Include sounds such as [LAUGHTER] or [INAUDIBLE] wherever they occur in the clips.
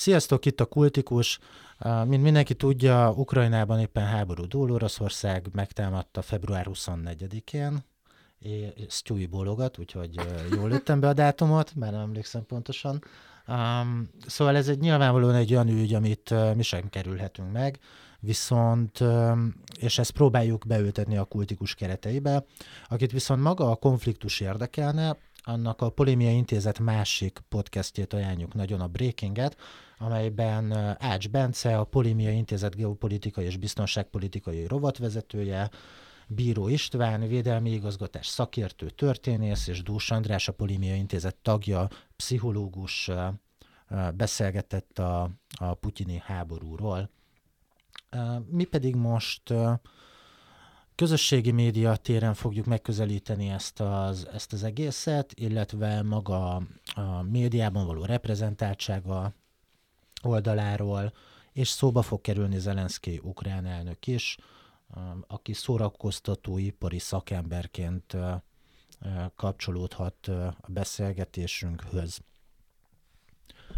Sziasztok, itt a Kultikus. Mint mindenki tudja, Ukrajnában éppen háború dúl, Oroszország megtámadta február 24-én, Stewie bólogat, úgyhogy jól lőttem be a dátumot, már nem emlékszem pontosan. Um, szóval ez egy nyilvánvalóan egy olyan ügy, amit uh, mi sem kerülhetünk meg, viszont, um, és ezt próbáljuk beültetni a kultikus kereteibe, akit viszont maga a konfliktus érdekelne, annak a Polémia Intézet másik podcastjét ajánljuk nagyon, a Breakinget, amelyben Ács Bence, a Polémia Intézet geopolitikai és biztonságpolitikai rovatvezetője, Bíró István, védelmi igazgatás szakértő történész, és Dús András, a Polémia Intézet tagja, pszichológus beszélgetett a, a putyini háborúról. Mi pedig most közösségi média téren fogjuk megközelíteni ezt az, ezt az egészet, illetve maga a médiában való reprezentáltsága oldaláról, és szóba fog kerülni Zelenszky ukrán elnök is, aki szórakoztatóipari szakemberként kapcsolódhat a beszélgetésünkhöz.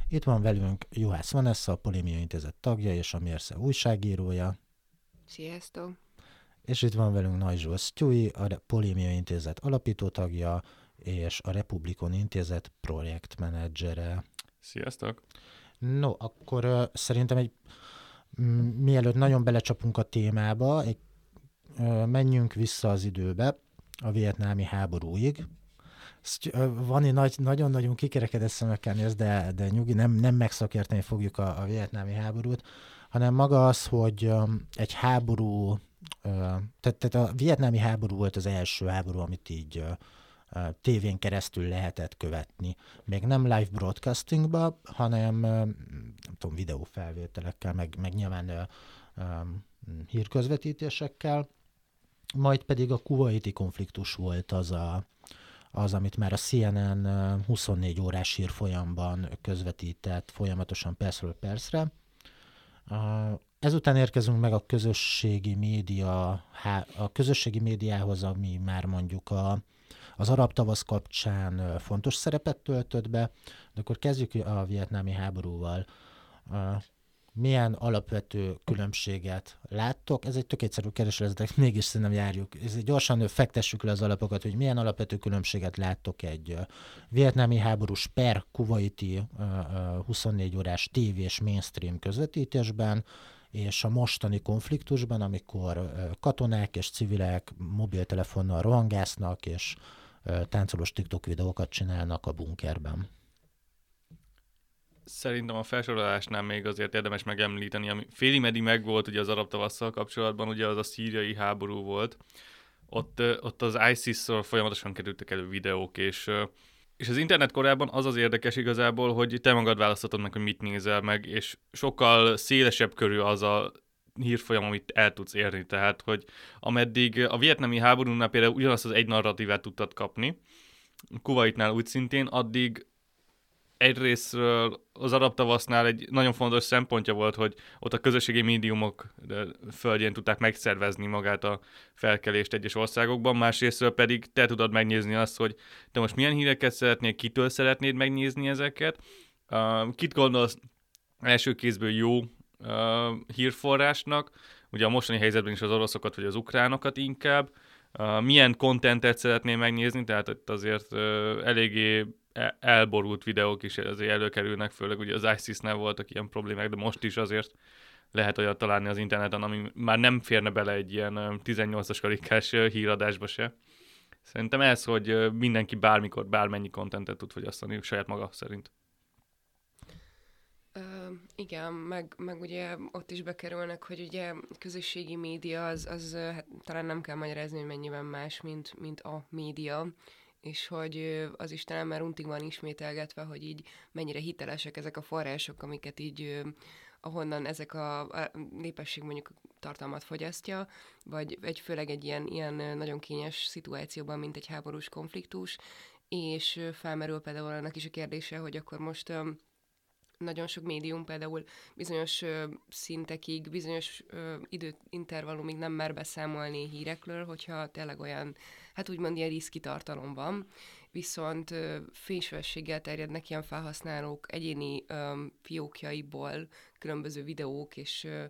Itt van velünk Juhász Vanessa, a Polémia Intézet tagja és a Mérsze újságírója. Sziasztok! És itt van velünk Nagy Zsolt Sztyúi, a Polémia Intézet alapító tagja, és a Republikon Intézet projektmenedzsere. Sziasztok! No, akkor uh, szerintem egy mielőtt nagyon belecsapunk a témába, egy, uh, menjünk vissza az időbe, a vietnámi háborúig. Van egy nagy, nagyon-nagyon kikerekedett szemekkel néz, de, de nyugi, nem, nem megszakérteni fogjuk a, a vietnámi háborút, hanem maga az, hogy um, egy háború tehát, tehát a vietnámi háború volt az első háború, amit így tévén keresztül lehetett követni. Még nem live broadcastingba, hanem nem tudom, videófelvételekkel, meg, meg nyilván hírközvetítésekkel. Majd pedig a kuwaiti konfliktus volt az, a, az, amit már a CNN 24 órás hírfolyamban közvetített folyamatosan percről percre. Ezután érkezünk meg a közösségi média, a közösségi médiához, ami már mondjuk a, az arab tavasz kapcsán fontos szerepet töltött be, de akkor kezdjük a vietnámi háborúval. Milyen alapvető különbséget láttok? Ez egy tök egyszerű kereső, de [LAUGHS] mégis szerintem járjuk. Ez gyorsan fektessük le az alapokat, hogy milyen alapvető különbséget láttok egy vietnámi háborús per kuwaiti 24 órás tévés mainstream közvetítésben, és a mostani konfliktusban, amikor katonák és civilek mobiltelefonnal rohangásznak, és táncolós TikTok videókat csinálnak a bunkerben. Szerintem a felsorolásnál még azért érdemes megemlíteni, ami féli meddig megvolt ugye az arab tavasszal kapcsolatban, ugye az a szíriai háború volt, ott, ott az ISIS-szor folyamatosan kerültek elő videók, és és az internet korában az az érdekes igazából, hogy te magad választhatod meg, hogy mit nézel meg, és sokkal szélesebb körű az a hírfolyam, amit el tudsz érni. Tehát, hogy ameddig a vietnami háborúnál például ugyanazt az egy narratívát tudtad kapni, Kuwaitnál úgy szintén, addig egyrésztről az arab egy nagyon fontos szempontja volt, hogy ott a közösségi médiumok földjén tudták megszervezni magát a felkelést egyes országokban, másrésztről pedig te tudod megnézni azt, hogy te most milyen híreket szeretnél, kitől szeretnéd megnézni ezeket, uh, kit gondolsz első kézből jó uh, hírforrásnak, ugye a mostani helyzetben is az oroszokat vagy az ukránokat inkább, uh, milyen kontentet szeretnél megnézni, tehát itt azért uh, eléggé elborult videók is azért előkerülnek, főleg ugye az ISIS-nál voltak ilyen problémák, de most is azért lehet olyat találni az interneten, ami már nem férne bele egy ilyen 18-as karikás híradásba se. Szerintem ez, hogy mindenki bármikor, bármennyi kontentet tud fogyasztani saját maga szerint. Uh, igen, meg, meg ugye ott is bekerülnek, hogy ugye közösségi média az, az hát, talán nem kell magyarázni, hogy mennyiben más, mint, mint a média és hogy az Istenem már untig van ismételgetve, hogy így mennyire hitelesek ezek a források, amiket így ahonnan ezek a, a népesség mondjuk tartalmat fogyasztja, vagy egy főleg egy ilyen, ilyen nagyon kényes szituációban, mint egy háborús konfliktus, és felmerül például annak is a kérdése, hogy akkor most nagyon sok médium például bizonyos ö, szintekig, bizonyos ö, időintervallumig nem mer beszámolni hírekről, hogyha tényleg olyan, hát úgymond ilyen riszki tartalom van, viszont fénysebességgel terjednek ilyen felhasználók egyéni um, fiókjaiból különböző videók, és uh,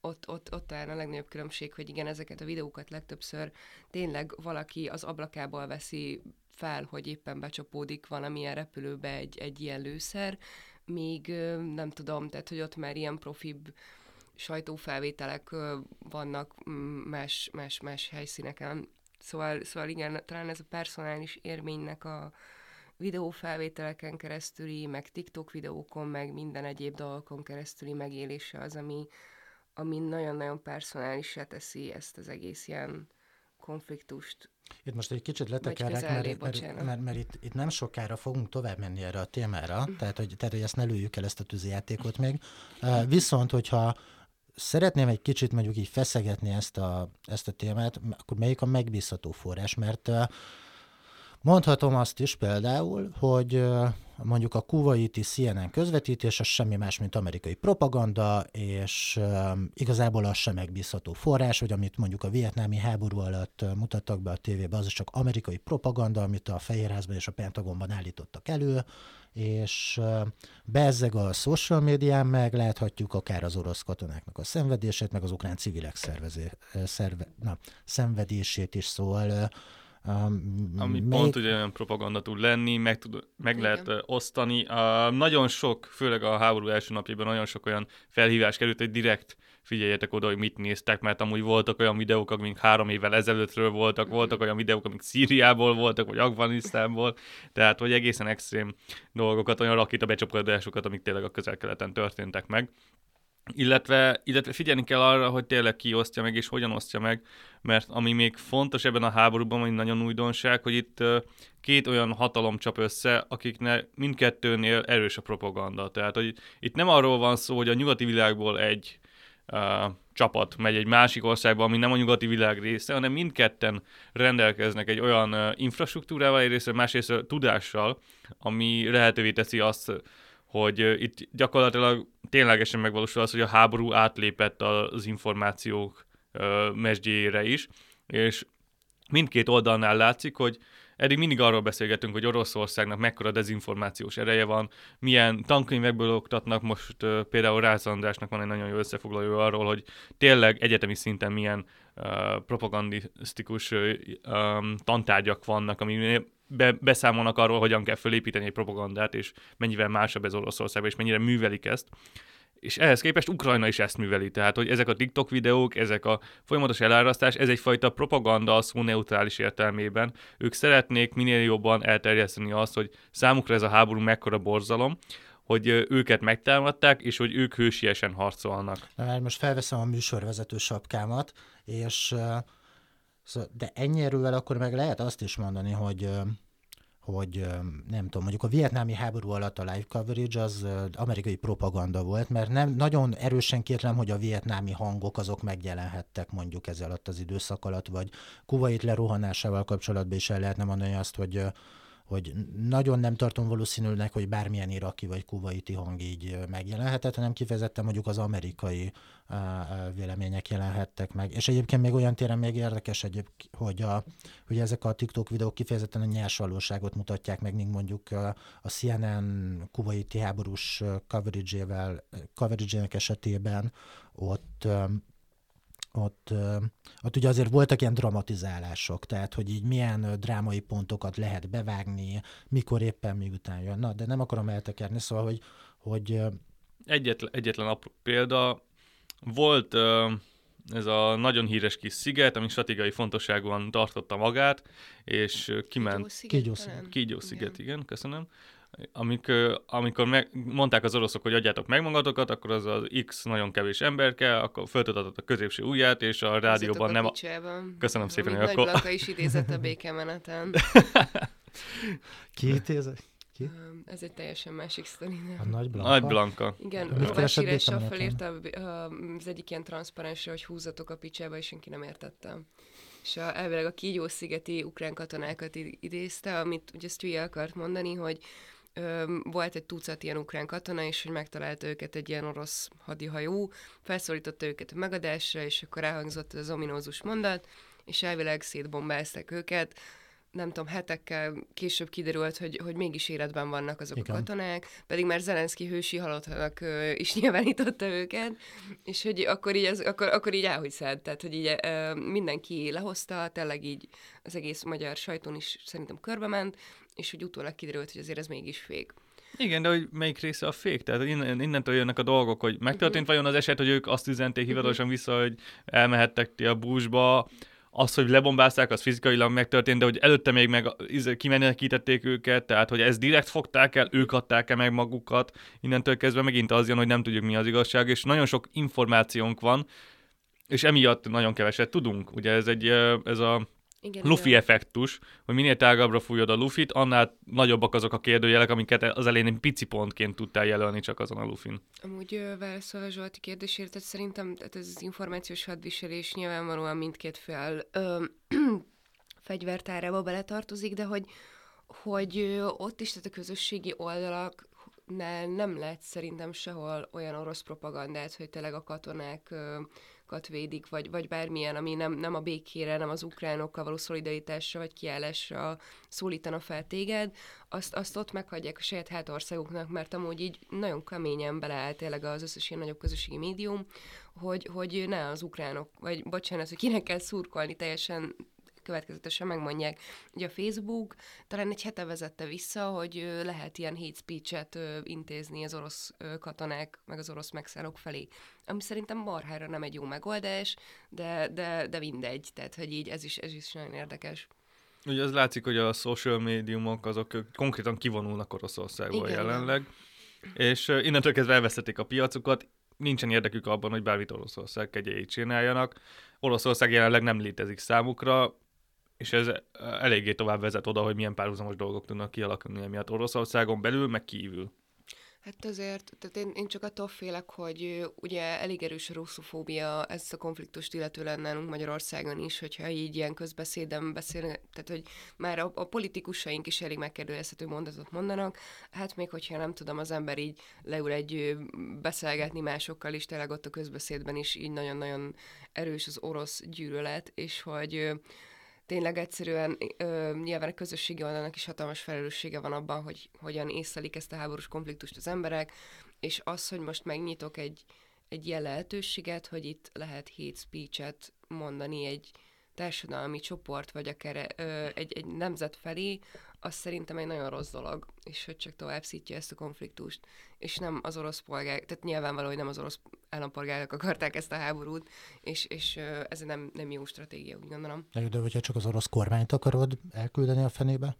ott, ott, ott áll a legnagyobb különbség, hogy igen, ezeket a videókat legtöbbször tényleg valaki az ablakából veszi fel, hogy éppen becsapódik valamilyen repülőbe egy, egy ilyen lőszer, míg nem tudom, tehát hogy ott már ilyen profibb sajtófelvételek vannak más, más, más helyszíneken. Szóval, szóval igen, talán ez a personális érménynek a videófelvételeken keresztüli, meg TikTok videókon, meg minden egyéb dolgokon keresztüli megélése az, ami, ami nagyon-nagyon personálisá teszi ezt az egész ilyen konfliktust. Itt most egy kicsit letekerek, mert, mert, mert, mert, itt, itt nem sokára fogunk tovább menni erre a témára, mm. tehát hogy, tehát hogy ezt ne lőjük el ezt a tűzijátékot még. Viszont, hogyha szeretném egy kicsit mondjuk így feszegetni ezt a, ezt a témát, akkor melyik a megbízható forrás, mert Mondhatom azt is például, hogy mondjuk a kuwaiti CNN közvetítés az semmi más, mint amerikai propaganda, és igazából az sem megbízható forrás, hogy amit mondjuk a vietnámi háború alatt mutattak be a tévébe, az csak amerikai propaganda, amit a Fehérházban és a Pentagonban állítottak elő, és bezzeg a social médián meg láthatjuk akár az orosz katonáknak a szenvedését, meg az ukrán civilek szervezé, szerve, na, szenvedését is, szóval Um, Ami még... pont ugye olyan propaganda tud lenni, meg, tud, meg lehet uh, osztani. Uh, nagyon sok, főleg a háború első napjában nagyon sok olyan felhívás került, hogy direkt figyeljetek oda, hogy mit néztek, mert amúgy voltak olyan videók, amik három évvel ezelőttről voltak, mhm. voltak olyan videók, amik Szíriából voltak, vagy Afganisztánból, tehát hogy egészen extrém dolgokat, olyan rakétabecsapódásokat, amik tényleg a közel-keleten történtek meg illetve, illetve figyelni kell arra, hogy tényleg ki osztja meg, és hogyan osztja meg, mert ami még fontos ebben a háborúban, vagy nagyon újdonság, hogy itt két olyan hatalom csap össze, akiknek mindkettőnél erős a propaganda. Tehát, hogy itt nem arról van szó, hogy a nyugati világból egy uh, csapat megy egy másik országba, ami nem a nyugati világ része, hanem mindketten rendelkeznek egy olyan infrastruktúrával, egyrészt másrészt tudással, ami lehetővé teszi azt, hogy itt gyakorlatilag ténylegesen megvalósul az, hogy a háború átlépett az információk mesdjére is, és mindkét oldalnál látszik, hogy eddig mindig arról beszélgetünk, hogy Oroszországnak mekkora dezinformációs ereje van, milyen tankönyvekből oktatnak, most például Rász Andrásnak van egy nagyon jó összefoglaló arról, hogy tényleg egyetemi szinten milyen uh, propagandisztikus uh, tantárgyak vannak, ami be, beszámolnak arról, hogyan kell felépíteni egy propagandát, és mennyivel másabb ez Oroszországban, és mennyire művelik ezt. És ehhez képest Ukrajna is ezt műveli, tehát hogy ezek a TikTok videók, ezek a folyamatos elárasztás, ez egyfajta propaganda a szó neutrális értelmében. Ők szeretnék minél jobban elterjeszteni azt, hogy számukra ez a háború mekkora borzalom, hogy őket megtámadták, és hogy ők hősiesen harcolnak. Na, most felveszem a műsorvezető sapkámat, és Szóval, de ennyi erővel akkor meg lehet azt is mondani, hogy hogy nem tudom, mondjuk a vietnámi háború alatt a live coverage az amerikai propaganda volt, mert nem nagyon erősen kétlem, hogy a vietnámi hangok azok megjelenhettek mondjuk ez alatt az időszak alatt, vagy Kuwait lerohanásával kapcsolatban is el lehetne mondani azt, hogy hogy nagyon nem tartom valószínűleg, hogy bármilyen iraki vagy kuvaiti hang így megjelenhetett, hanem kifejezetten mondjuk az amerikai vélemények jelenhettek meg. És egyébként még olyan téren még érdekes egyéb, hogy, a, hogy ezek a TikTok videók kifejezetten a nyers valóságot mutatják meg, míg mondjuk a CNN kuvaiti háborús coverage-ével, coverage esetében ott ott, ott ugye azért voltak ilyen dramatizálások, tehát hogy így milyen drámai pontokat lehet bevágni, mikor éppen miután jön. Na, de nem akarom eltekerni, szóval, hogy... hogy egyetlen, egyetlen apró példa, volt ez a nagyon híres kis sziget, ami stratégiai fontosságúan tartotta magát, és kiment... Kígyó sziget. Kígyó sziget, igen, köszönöm amik, amikor meg, mondták az oroszok, hogy adjátok meg magatokat, akkor az az X nagyon kevés ember kell, akkor föltöltötött a középső ujját, és a rádióban nem... A... Köszönöm szépen, hogy akkor... Nagy is idézett a békemeneten. [LAUGHS] Ki idézett? Ki? Ez egy teljesen másik sztori. A Nagy Blanka? Nagy Blanka. Igen, Rás írással felírta az egyik ilyen transzparensre, hogy húzatok a picsába, és senki nem értette. És a, elvileg a Kígyó-szigeti ukrán katonákat idézte, amit ugye Stewie akart mondani, hogy volt egy tucat ilyen ukrán katona, és hogy megtalálta őket egy ilyen orosz hadihajó, felszólította őket a megadásra, és akkor elhangzott az ominózus mondat, és elvileg szétbombázták őket. Nem tudom, hetekkel később kiderült, hogy, hogy mégis életben vannak azok Igen. a katonák, pedig már Zelenszky hősi halottnak ö, is [LAUGHS] nyilvánította őket, és hogy akkor így, ez, akkor, akkor így elhiszed, tehát hogy így ö, mindenki lehozta, tényleg így az egész magyar sajtón is szerintem körbe ment, és hogy utólag kiderült, hogy azért ez mégis fék. Igen, de hogy melyik része a fék? Tehát innen, innentől jönnek a dolgok, hogy megtörtént Mhm. vajon az eset, hogy ők azt üzenték hivatalosan vissza, hogy elmehettek ti a buszba, az, hogy lebombázták, az fizikailag megtörtént, de hogy előtte még meg kimenekítették őket, tehát hogy ezt direkt fogták el, ők adták el meg magukat, innentől kezdve megint az jön, hogy nem tudjuk mi az igazság, és nagyon sok információnk van, és emiatt nagyon keveset tudunk. Ugye ez egy, ez a Igen, lufi igen. effektus, hogy minél tágabbra fújod a lufit, annál nagyobbak azok a kérdőjelek, amiket az elején egy pici pontként tudtál jelölni csak azon a lufin. Amúgy válaszolva Zsolti kérdésért, tehát szerintem tehát ez az információs hadviselés nyilvánvalóan mindkét fél ö, [CLEARS THROAT] fegyvertárába beletartozik, de hogy, hogy ott is, tehát a közösségi oldalak nem lehet szerintem sehol olyan orosz propagandát, hogy tényleg a katonákat védik, vagy, vagy bármilyen, ami nem, nem a békére, nem az ukránokkal való szolidaritásra, vagy kiállásra szólítana fel téged, azt, azt ott meghagyják a saját hátországuknak, mert amúgy így nagyon keményen beleáll tényleg az összes ilyen nagyobb közösségi médium, hogy, hogy ne az ukránok, vagy bocsánat, hogy kinek kell szurkolni, teljesen következetesen megmondják. Ugye a Facebook talán egy hete vezette vissza, hogy lehet ilyen hate speech-et intézni az orosz katonák, meg az orosz megszállók felé. Ami szerintem marhára nem egy jó megoldás, de, de, de mindegy. Tehát, hogy így ez is, ez is nagyon érdekes. Ugye az látszik, hogy a social médiumok azok konkrétan kivonulnak Oroszországból Igen, jelenleg, és innentől kezdve elvesztették a piacukat, nincsen érdekük abban, hogy bármit Oroszország kegyeit csináljanak. Oroszország jelenleg nem létezik számukra, és ez eléggé tovább vezet oda, hogy milyen párhuzamos dolgok tudnak kialakulni emiatt Oroszországon belül, meg kívül. Hát azért, tehát én, én csak attól félek, hogy ugye elég erős a russzofóbia ezt a konfliktust illetően nálunk Magyarországon is, hogyha így ilyen közbeszédem beszélnek, tehát hogy már a, a politikusaink is elég megkérdőjelezhető mondatot mondanak, hát még hogyha nem tudom, az ember így leül egy beszélgetni másokkal is, tényleg ott a közbeszédben is így nagyon-nagyon erős az orosz gyűlölet, és hogy tényleg egyszerűen ö, nyilván a közösségi oldalnak is hatalmas felelőssége van abban, hogy hogyan észlelik ezt a háborús konfliktust az emberek, és az, hogy most megnyitok egy, egy ilyen lehetőséget, hogy itt lehet hate speech-et mondani egy társadalmi csoport, vagy akár ö, egy, egy nemzet felé, az szerintem egy nagyon rossz dolog, és hogy csak tovább szítja ezt a konfliktust, és nem az orosz polgár, tehát nyilvánvaló, hogy nem az orosz állampolgárok akarták ezt a háborút, és, és ez nem, nem jó stratégia, úgy gondolom. De, de hogyha csak az orosz kormányt akarod elküldeni a fenébe,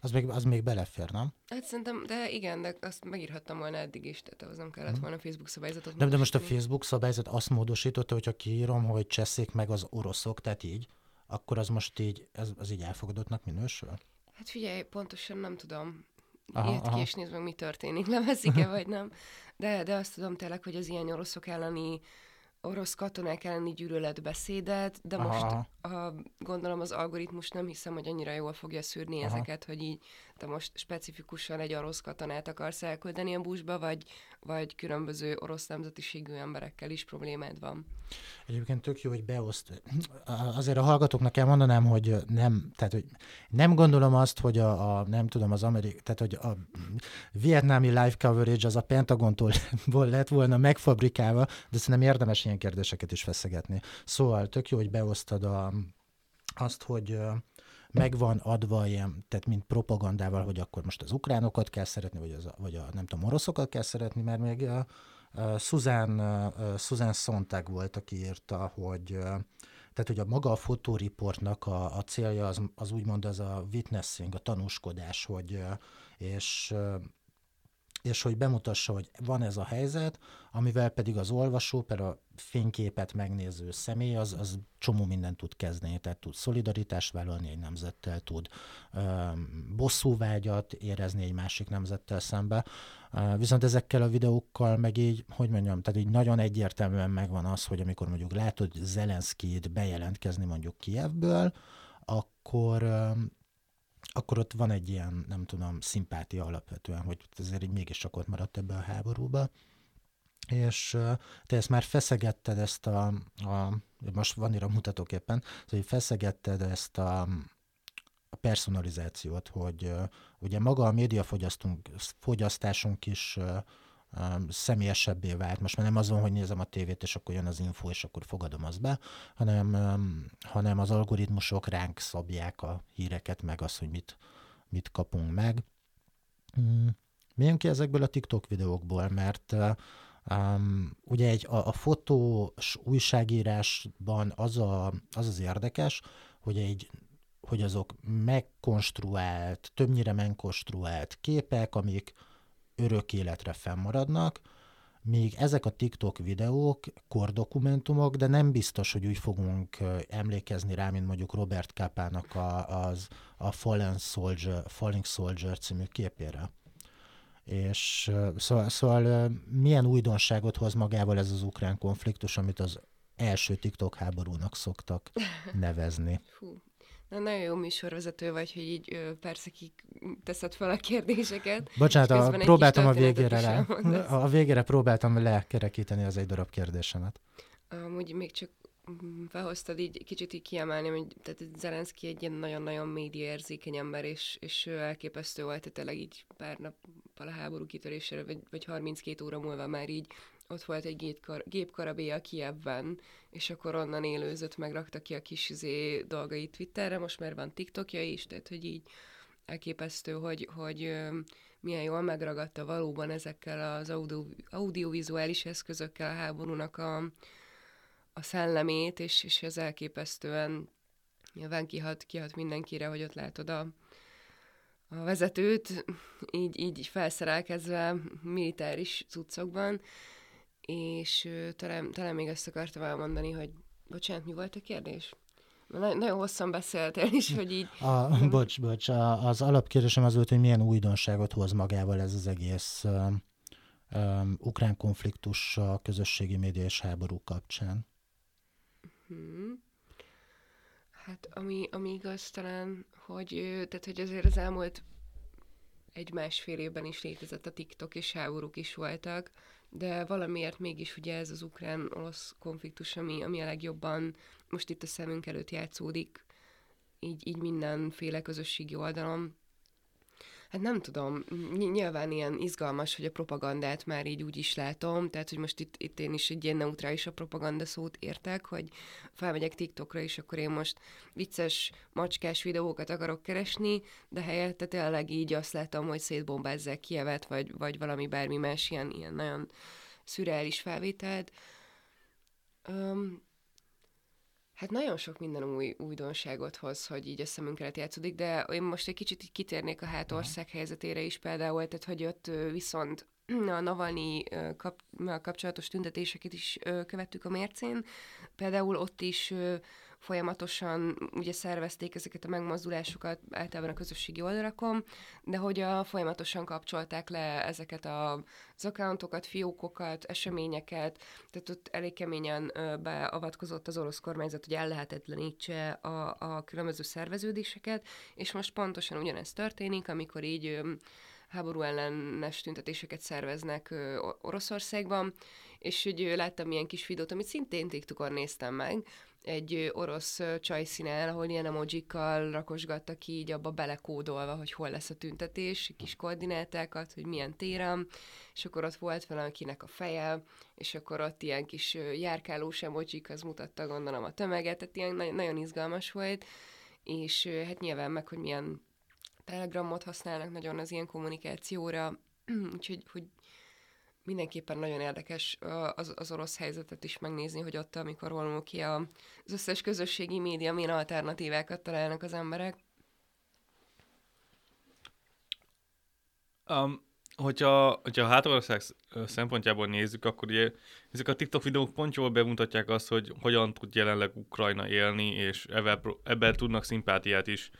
az még, az még belefér, nem? Hát szerintem, de igen, de azt megírhattam volna eddig is, tehát ahhoz nem kellett volna a Facebook szabályzatot De, de most a. Facebook szabályzat azt módosította, hogyha kiírom, hogy cseszék meg az oroszok, tehát így, akkor az most így, ez, az így elfogadottnak minősül? Hát figyelj, pontosan nem tudom. Aha, ki aha. és nézd meg, mi történik, leveszik-e vagy nem. De, de azt tudom tényleg, hogy az ilyen oroszok elleni, orosz katonák elleni gyűlöletbeszédet, de most aha. a, gondolom az algoritmus nem hiszem, hogy annyira jól fogja szűrni Aha. ezeket, hogy így te most specifikusan egy orosz katonát akarsz elküldeni a buszba, vagy, vagy különböző orosz nemzetiségű emberekkel is problémád van. Egyébként tök jó, hogy beoszt. Azért a hallgatóknak kell mondanám, hogy nem, tehát, hogy nem gondolom azt, hogy a, a nem tudom, az amerik, tehát, hogy a vietnámi live coverage az a Pentagontól [LAUGHS] lett volna megfabrikálva, de szerintem érdemes ilyen kérdéseket is feszegetni. Szóval tök jó, hogy beosztad a, azt, hogy megvan adva ilyen, tehát mint propagandával, hogy akkor most az ukránokat kell szeretni, vagy, az, vagy a nem tudom, oroszokat kell szeretni, mert még uh, uh, Susan, uh, Susan Sontag volt, aki írta, hogy tehát, hogy a maga a fotóriportnak a, a célja az, az úgymond az a witnessing, a tanúskodás, hogy és és hogy bemutassa, hogy van ez a helyzet, amivel pedig az olvasó, per a fényképet megnéző személy, az, az csomó mindent tud kezdeni, tehát tud szolidaritást vállalni egy nemzettel, tud bosszúvágyat érezni egy másik nemzettel szembe. Ö, viszont ezekkel a videókkal meg így, hogy mondjam, tehát így nagyon egyértelműen megvan az, hogy amikor mondjuk látod Zelenszkijt bejelentkezni mondjuk Kievből, akkor akkor ott van egy ilyen, nem tudom, szimpátia alapvetően, hogy azért így mégiscsak ott maradt ebbe a háborúba. És te ezt már feszegetted ezt a, a most van ira mutatok éppen, hogy feszegetted ezt a, personalizációt, hogy ugye maga a médiafogyasztásunk is személyesebbé vált. Most már nem azon, hogy nézem a tévét, és akkor jön az info, és akkor fogadom azt be, hanem, hanem az algoritmusok ránk szabják a híreket, meg azt, hogy mit, mit kapunk meg. Mm, Milyen ki ezekből a TikTok videókból, mert um, ugye egy, a, a fotós újságírásban az, a, az az érdekes, hogy egy hogy azok megkonstruált, többnyire megkonstruált képek, amik örök életre fennmaradnak, míg ezek a TikTok videók kordokumentumok, de nem biztos, hogy úgy fogunk emlékezni rá, mint mondjuk Robert Kapának a, az, a Fallen Soldier, Falling Soldier című képére. És szóval, szóval milyen újdonságot hoz magával ez az ukrán konfliktus, amit az első TikTok háborúnak szoktak [LAUGHS] nevezni. Fú, Na, nagyon jó műsorvezető vagy, hogy így persze kik teszed fel a kérdéseket. Bocsánat, a, próbáltam a végére, le, a végére próbáltam lekerekíteni az egy darab kérdésemet. Amúgy még csak mm, felhoztad így kicsit így kiemelni, hogy tehát Zelenszky egy ilyen nagyon-nagyon média érzékeny ember, és, és elképesztő volt, tehát tényleg így pár nap a háború kitörésére, vagy, vagy 32 óra múlva már így ott volt egy gépkar, gépkarabé a Kievben, és akkor onnan élőzött, megrakta ki a kis izé dolgait Twitterre, most már van TikTokja is, tehát hogy így elképesztő, hogy, hogy milyen jól megragadta valóban ezekkel az audio, audiovizuális eszközökkel a háborúnak a, a szellemét, és, és ez elképesztően nyilván kihat, kihat mindenkire, hogy ott látod a, a vezetőt, így, így felszerelkezve militáris cuccokban, és talán, talán még ezt akartam elmondani, hogy bocsánat, mi volt a kérdés? Nagyon, nagyon hosszan beszéltél is, hogy így... A, bocs, bocs, a, az alapkérdésem az volt, hogy milyen újdonságot hoz magával ez az egész um, um, ukrán konfliktus a közösségi média és háború kapcsán. Hmm. Hát ami, ami igaz talán, hogy, tehát, hogy azért az elmúlt egy-másfél évben is létezett a TikTok, és háborúk is voltak, de valamiért mégis ugye ez az ukrán-orosz konfliktus, ami, ami a legjobban most itt a szemünk előtt játszódik, így, így mindenféle közösségi oldalon, Hát nem tudom, nyilván ilyen izgalmas, hogy a propagandát már így úgy is látom, tehát hogy most itt, itt én is egy ilyen neutrális a propaganda szót értek, hogy felmegyek TikTokra, és akkor én most vicces, macskás videókat akarok keresni, de helyette tényleg így azt látom, hogy szétbombázzák Kievet, vagy, vagy valami bármi más ilyen, ilyen nagyon szürreális felvételt. Um, Hát nagyon sok minden új újdonságot hoz, hogy így a szemünk előtt játszódik, de én most egy kicsit így kitérnék a hátország helyzetére is például, tehát hogy ott viszont [CLEARS THROAT] a Navalnyi kap, kapcsolatos tüntetéseket is követtük a mércén. Például ott is folyamatosan ugye szervezték ezeket a megmozdulásokat általában a közösségi oldalakon, de hogy a, folyamatosan kapcsolták le ezeket a, az accountokat, fiókokat, eseményeket, tehát ott elég keményen beavatkozott az orosz kormányzat, hogy ellehetetlenítse a, a különböző szerveződéseket, és most pontosan ugyanezt történik, amikor így háború ellenes tüntetéseket szerveznek Oroszországban, és hogy láttam ilyen kis videót, amit szintén TikTokon néztem meg, egy orosz csajszínel, ahol ilyen emojikkal ki, így abba belekódolva, hogy hol lesz a tüntetés, kis koordinátákat, hogy milyen téren, és akkor ott volt valakinek a feje, és akkor ott ilyen kis járkálós emojik, az mutatta gondolom a tömeget, tehát ilyen nagyon izgalmas volt, és hát nyilván meg, hogy milyen telegramot használnak nagyon az ilyen kommunikációra, [CLEARS THROAT] úgyhogy hogy mindenképpen nagyon érdekes az, az orosz helyzetet is megnézni, hogy ott, amikor vonul ki a, az összes közösségi média, milyen alternatívákat találnak az emberek. Um, hogyha, hogyha hátország szempontjából nézzük, akkor ugye ezek a TikTok videók pont bemutatják azt, hogy hogyan tud jelenleg Ukrajna élni, és ebben, ebben tudnak szimpátiát is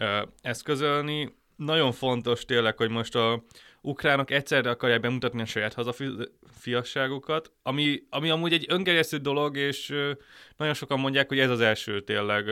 uh, eszközölni. Nagyon fontos tényleg, hogy most a ukránok egyszerre akarják bemutatni a saját hazafiasságukat, ami, ami amúgy egy öngerjesztő dolog, és nagyon sokan mondják, hogy ez az első tényleg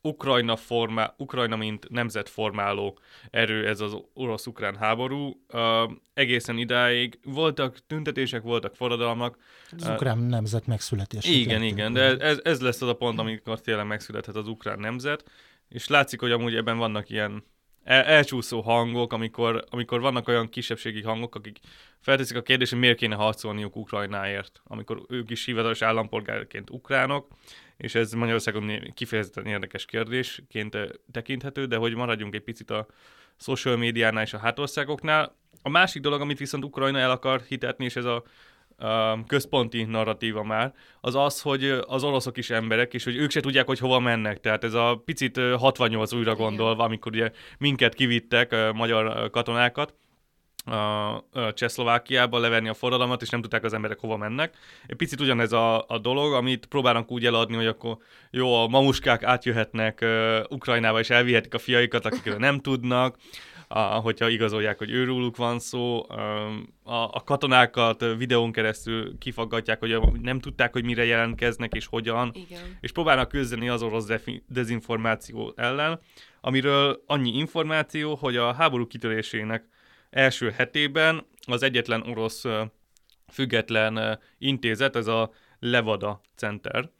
Ukrajna, formá, Ukrajna mint nemzetformáló erő ez az orosz-ukrán háború. Uh, egészen idáig voltak tüntetések, voltak forradalmak. Az uh, ukrán nemzet megszületése. Igen, igen, de ez, ez lesz az a pont, amikor tényleg megszülethet az ukrán nemzet. és látszik, hogy amúgy ebben vannak ilyen el- elcsúszó hangok, amikor, amikor vannak olyan kisebbségi hangok, akik felteszik a kérdést, hogy miért kéne harcolniuk Ukrajnáért, amikor ők is hivatalos állampolgárként ukránok, és ez Magyarországon kifejezetten érdekes kérdésként tekinthető, de hogy maradjunk egy picit a social médiánál és a hátországoknál. A másik dolog, amit viszont Ukrajna el akar hitetni, és ez a központi narratíva már, az az, hogy az oroszok is emberek, és hogy ők se tudják, hogy hova mennek. Tehát ez a picit 68 újra gondolva, amikor ugye minket kivittek, magyar katonákat, a Csehszlovákiába levenni a forradalmat, és nem tudták az emberek hova mennek. Egy picit ugyanez a, a dolog, amit próbálnak úgy eladni, hogy akkor jó, a mamuskák átjöhetnek uh, Ukrajnába, és elvihetik a fiaikat, akik nem tudnak a, hogyha igazolják, hogy őróluk van szó. A, a katonákat videón keresztül kifaggatják, hogy nem tudták, hogy mire jelentkeznek és hogyan, Igen. és próbálnak küzdeni az orosz dezinformáció ellen, amiről annyi információ, hogy a háború kitörésének első hetében az egyetlen orosz független intézet, ez a Levada Center,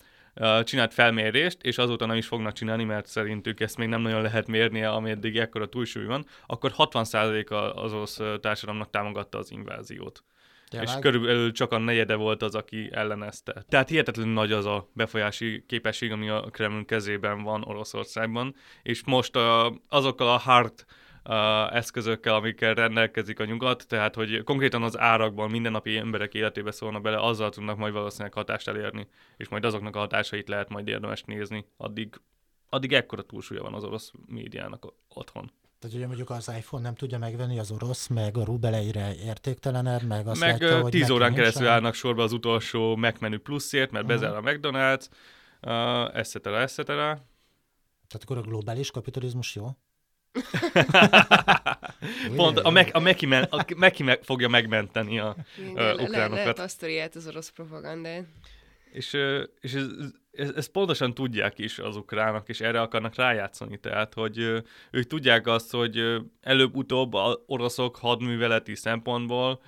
csinált felmérést, és azóta nem is fognak csinálni, mert szerintük ezt még nem nagyon lehet mérni, ameddig ekkora túlsúly van, akkor 60% az orosz társadalomnak támogatta az inváziót. Tényleg? És körülbelül csak a negyede volt az, aki ellenezte. Tehát hihetetlenül nagy az a befolyási képesség, ami a Kreml kezében van Oroszországban, és most a, azokkal a hard eszközökkel, amikkel rendelkezik a nyugat, tehát hogy konkrétan az árakban mindennapi emberek életébe szólnak bele, azzal tudnak majd valószínűleg hatást elérni, és majd azoknak a hatásait lehet majd érdemes nézni, addig, addig ekkora túlsúlya van az orosz médiának otthon. Tehát ugye mondjuk az iPhone nem tudja megvenni az orosz, meg a rubel egyre értéktelenebb, meg azt meg látja, hogy 10 órán keresztül sem. állnak sorba az utolsó megmenü pluszért, mert bezár a McDonald's, uh, etc. etc. Tehát akkor a globális kapitalizmus jó? [LAUGHS] Pont a, Meki, a, Meki, men, a Meki meg, fogja megmenteni a Igen, uh, ukránokat. Le, lehet azt az orosz propagandát. És, és ez, ez, ez pontosan tudják is az ukránok, és erre akarnak rájátszani, tehát, hogy ők tudják azt, hogy előbb-utóbb a oroszok hadműveleti szempontból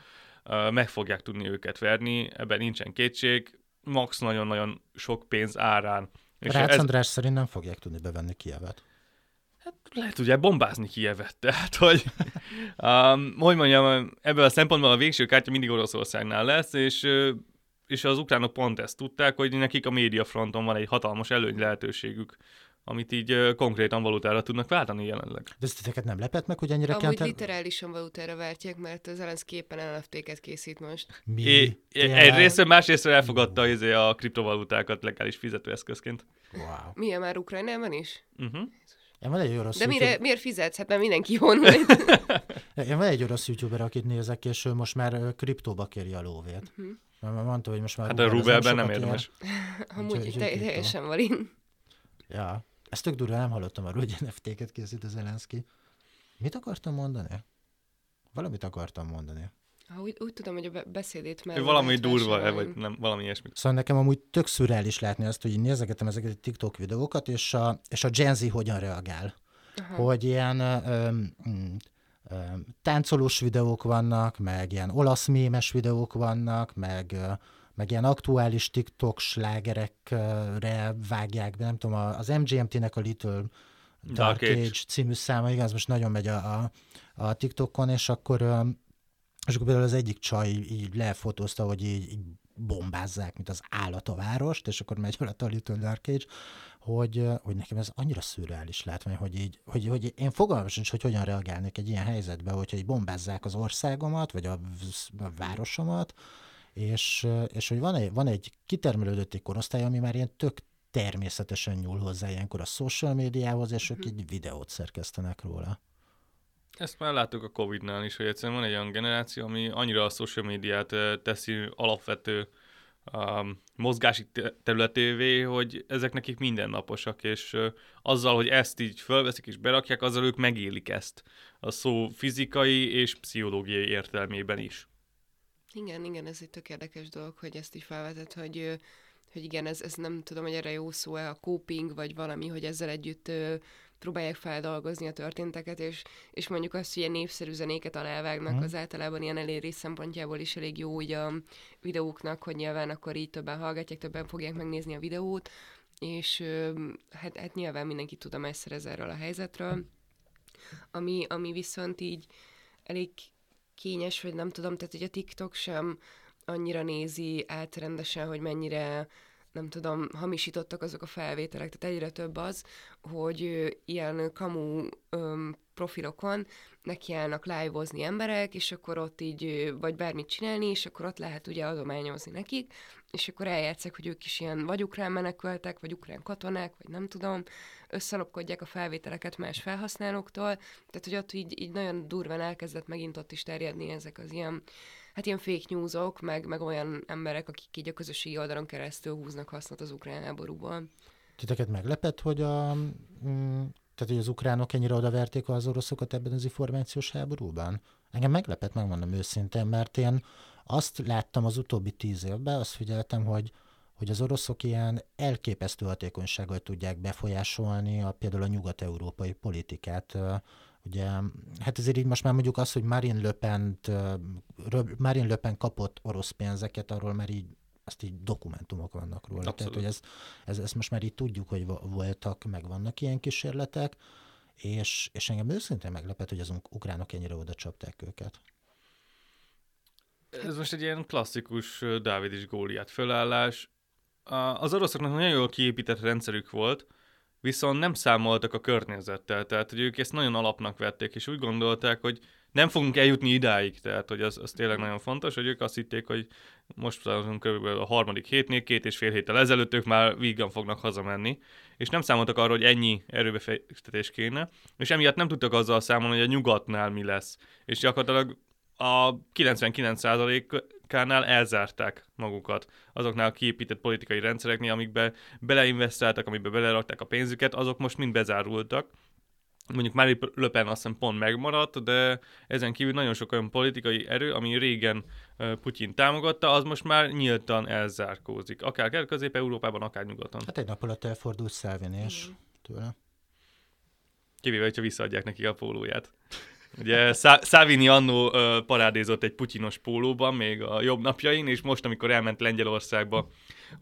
meg fogják tudni őket verni, ebben nincsen kétség, max nagyon-nagyon sok pénz árán. És Rácz ez... András szerint nem fogják tudni bevenni Kievet. Hát lehet ugye bombázni Kievet, tehát hogy, um, hogy mondjam, ebből a szempontból a végső kártya mindig Oroszországnál lesz, és és az ukránok pont ezt tudták, hogy nekik a médiafronton van egy hatalmas előny lehetőségük, amit így uh, konkrétan valutára tudnak váltani jelenleg. De ezt titeket nem lepett meg, hogy ennyire Amúgy literálisan valutára váltják, mert az Zelenszky éppen NFT-ket készít most. Mi? É, egyrészt, másrészt elfogadta izé a kriptovalutákat legális fizetőeszközként. Wow. Milyen már Ukrajnában is? Uh-huh. Én van egy orosz De mire, YouTube... miért fizetsz? Hát mert mindenki honnan. [LAUGHS] Én van egy orosz youtuber, akit nézek, és ő most már kriptóba kéri a lóvét. Uh-huh. Mert mondta, hogy most már... Hát a rubelben nem érdemes. [LAUGHS] Amúgy teljesen valin. Ja. Ezt tök durva, nem hallottam arról, hogy NFT-ket készít az Zelenszky. Mit akartam mondani? Valamit akartam mondani. Ha úgy, úgy tudom, hogy a beszédét már... Valami durva, vagy nem, valami ilyesmi. Szóval nekem amúgy tök szürreális látni azt, hogy én nézegetem ezeket a TikTok videókat, és a, és a Gen Z hogyan reagál. Aha. Hogy ilyen ö, ö, táncolós videók vannak, meg ilyen olasz mémes videók vannak, meg, meg ilyen aktuális TikTok slágerekre vágják be, nem tudom, az MGMT-nek a Little Dark, Dark Age. Age című száma, igen, az most nagyon megy a, a, a TikTokon, és akkor és akkor például az egyik csaj így lefotózta, hogy így, így bombázzák, mint az állat a várost, és akkor megy alatt a Little Dark Age, hogy, hogy nekem ez annyira szürreális látvány, hogy így, hogy, hogy én fogalmam sincs, hogy hogyan reagálnék egy ilyen helyzetbe, hogyha így bombázzák az országomat, vagy a, a városomat, és, és hogy van egy, van egy kitermelődött egy korosztály, ami már ilyen tök természetesen nyúl hozzá ilyenkor a social médiához, és ők így videót szerkesztenek róla. Ezt már láttuk a Covid-nál is, hogy egyszerűen van egy olyan generáció, ami annyira a social médiát teszi alapvető um, mozgási területévé, hogy ezek nekik mindennaposak, és uh, azzal, hogy ezt így fölveszik és berakják, azzal ők megélik ezt a szó fizikai és pszichológiai értelmében is. Igen, igen, ez egy tök érdekes dolog, hogy ezt így felvetett, hogy, hogy igen, ez, ez nem tudom, hogy erre jó szó-e a coping, vagy valami, hogy ezzel együtt próbálják feldolgozni a történteket, és, és mondjuk azt, hogy ilyen népszerű zenéket alávágnak, mm. az általában ilyen elérés szempontjából is elég jó ugye a videóknak, hogy nyilván akkor így többen hallgatják, többen fogják megnézni a videót, és hát, hát nyilván mindenki tudomást szerez erről a helyzetről, ami, ami viszont így elég kényes, vagy nem tudom, tehát hogy a TikTok sem annyira nézi át rendesen, hogy mennyire nem tudom, hamisítottak azok a felvételek, tehát egyre több az, hogy ilyen kamu profilokon nekiállnak live-ozni emberek, és akkor ott így, vagy bármit csinálni, és akkor ott lehet ugye adományozni nekik, és akkor eljátszák, hogy ők is ilyen vagy ukrán menekültek, vagy ukrán katonák, vagy nem tudom, összelopkodják a felvételeket más felhasználóktól, tehát hogy ott így, így nagyon durván elkezdett megint ott is terjedni ezek az ilyen hát ilyen fake newsok, meg, meg olyan emberek, akik így a közösségi oldalon keresztül húznak hasznot az ukrán háborúból. Titeket meglepett, hogy a, mm, tehát, hogy az ukránok ennyire odaverték az oroszokat ebben az információs háborúban? Engem meglepett, megmondom őszintén, mert én azt láttam az utóbbi tíz évben, azt figyeltem, hogy, hogy az oroszok ilyen elképesztő hatékonysággal tudják befolyásolni a, például a nyugat-európai politikát. Ugye, hát ezért így most már mondjuk azt, hogy Marine Le, pen Marine Le Pen kapott orosz pénzeket, arról már így azt így dokumentumok vannak róla. Abszolút. Tehát, hogy ez, ez, ezt most már így tudjuk, hogy voltak, meg vannak ilyen kísérletek, és, és engem őszintén meglepett, hogy az ukránok ennyire oda csapták őket. Ez most egy ilyen klasszikus Dávid és Góliát fölállás. Az oroszoknak nagyon jól kiépített rendszerük volt, viszont nem számoltak a környezettel, tehát hogy ők ezt nagyon alapnak vették, és úgy gondolták, hogy nem fogunk eljutni idáig, tehát hogy az, az tényleg nagyon fontos, hogy ők azt hitték, hogy most kb. a harmadik hétnél, két és fél héttel ezelőtt ők már vígan fognak hazamenni, és nem számoltak arra, hogy ennyi erőbefektetés kéne, és emiatt nem tudtak azzal számolni, hogy a nyugatnál mi lesz. És gyakorlatilag a 99%-nál elzárták magukat azoknál a kiépített politikai rendszereknél, amikbe beleinvestáltak, amikbe belerakták a pénzüket, azok most mind bezárultak. Mondjuk Mári Löpen azt hiszem pont megmaradt, de ezen kívül nagyon sok olyan politikai erő, ami régen Putyin támogatta, az most már nyíltan elzárkózik. Akár Közép-Európában, akár nyugaton. Hát egy nap alatt elfordult Szelvin és tőle. Kivéve, hogyha visszaadják neki a pólóját. Ugye Szávini annó parádézott egy putyinos pólóban még a jobb napjain, és most, amikor elment Lengyelországba,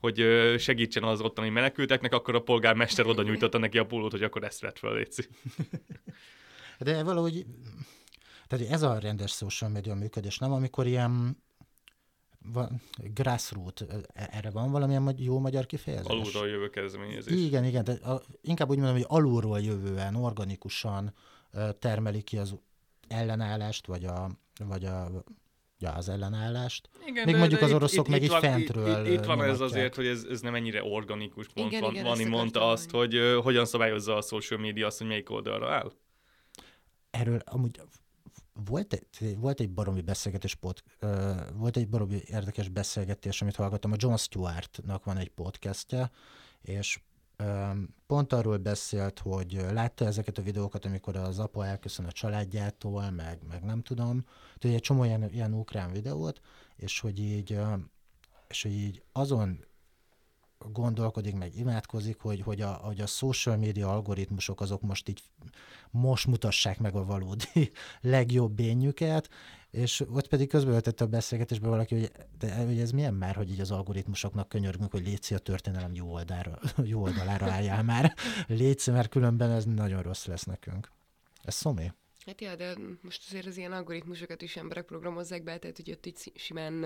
hogy segítsen az ottani menekülteknek, akkor a polgármester oda nyújtotta neki a pólót, hogy akkor ezt vett fel, Léci. [LAUGHS] De valahogy, tehát ez a rendes social media működés, nem? Amikor ilyen van, grassroot, e, erre van valamilyen jó magyar kifejezés? Alulról jövő kezdeményezés. Igen, igen, de a, inkább úgy mondom, hogy alulról jövően, organikusan termeli ki az ellenállást, vagy a, vagy a ja, az ellenállást. Igen, Még de, mondjuk de az oroszok itt, meg itt, így fentről Itt, itt van ez azért, hogy ez, ez nem ennyire organikus pont. Igen, van, igen, Vani mondta azt, hogy uh, hogyan szabályozza a social media azt, hogy melyik oldalra áll. Erről amúgy volt egy, volt egy baromi beszélgetés, pod, uh, volt egy baromi érdekes beszélgetés, amit hallgattam. A John Stewartnak van egy podcastja, és pont arról beszélt, hogy látta ezeket a videókat, amikor az apa elköszön a családjától, meg, meg nem tudom, tehát egy csomó ilyen, ilyen ukrán videót, és hogy így, és hogy így azon gondolkodik, meg imádkozik, hogy, hogy, a, hogy a social media algoritmusok azok most így most mutassák meg a valódi [LAUGHS] legjobb bényüket, és ott pedig közbevetett a beszélgetésbe valaki, hogy, de, hogy ez milyen már, hogy így az algoritmusoknak könyörgünk, hogy létszi a történelem jó, oldalára, [LAUGHS] jó oldalára álljál már. Létszi, mert különben ez nagyon rossz lesz nekünk. Ez szomé. Hát ja, de most azért az ilyen algoritmusokat is emberek programozzák be, tehát hogy ott így simán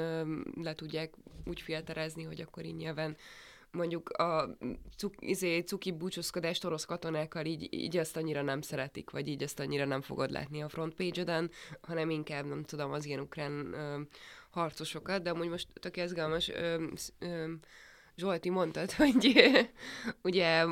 le tudják úgy filterezni, hogy akkor így nyilván mondjuk a cuk, izé, cuki búcsúzkodást orosz katonákkal így, így ezt annyira nem szeretik, vagy így ezt annyira nem fogod látni a frontpage-eden, hanem inkább, nem tudom, az ilyen ukrán ö, harcosokat, de amúgy most tök izgalmas, ö, ö, Zsolti mondtad, [LAUGHS] hogy ugye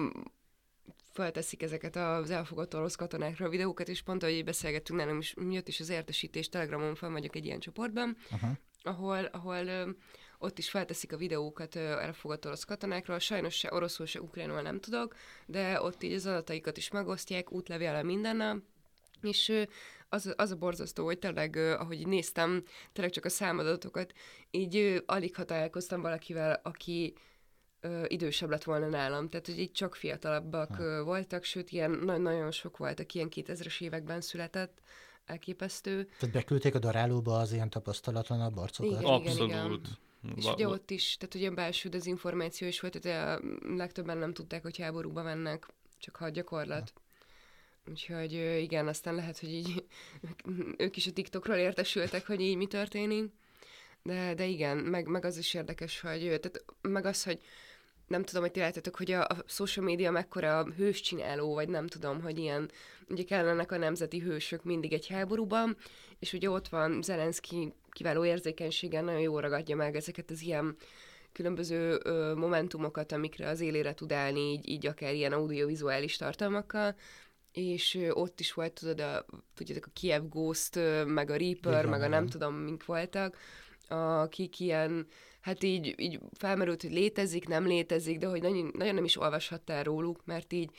felteszik ezeket az elfogott orosz katonákról a videókat, és pont, ahogy beszélgettünk nálam is, jött is az értesítés, Telegramon fel vagyok egy ilyen csoportban, uh-huh. ahol, ahol ott is felteszik a videókat elfogadt orosz katonákról, sajnos se oroszul, se ukránul nem tudok, de ott így az adataikat is megosztják, útlevéle mindennel, és az, az a borzasztó, hogy tényleg, ahogy néztem, tényleg csak a számadatokat, így alig ha találkoztam valakivel, aki ö, idősebb lett volna nálam. Tehát, hogy így csak fiatalabbak ha. voltak, sőt, ilyen nagyon sok voltak, ilyen 2000-es években született, elképesztő. Tehát beküldték a darálóba az ilyen tapasztalatlanabb arcokat? Igen, Abszolút. Igen, igen. És Va- ugye ott is, tehát ugye belső dezinformáció is volt, tehát a legtöbben nem tudták, hogy háborúba mennek, csak hadgyakorlat. Úgyhogy ö, igen, aztán lehet, hogy így [LAUGHS] ők is a TikTokról értesültek, hogy így mi történik. De, de igen, meg, meg az is érdekes, hogy, tehát meg az, hogy nem tudom, hogy ti látjátok, hogy a, a social media mekkora hős csináló, vagy nem tudom, hogy ilyen, ugye kellenek a nemzeti hősök mindig egy háborúban, és ugye ott van Zelenszky kiváló érzékenységgel, nagyon jól ragadja meg ezeket az ilyen különböző ö, momentumokat, amikre az élére tud állni, így, így akár ilyen audiovizuális tartalmakkal, és ö, ott is volt, tudod, a, tudjátok, a Kiev Ghost, ö, meg a Reaper, Igen, meg a nem tudom, mink voltak, akik ilyen, hát így, így felmerült, hogy létezik, nem létezik, de hogy nagyon, nagyon nem is olvashattál róluk, mert így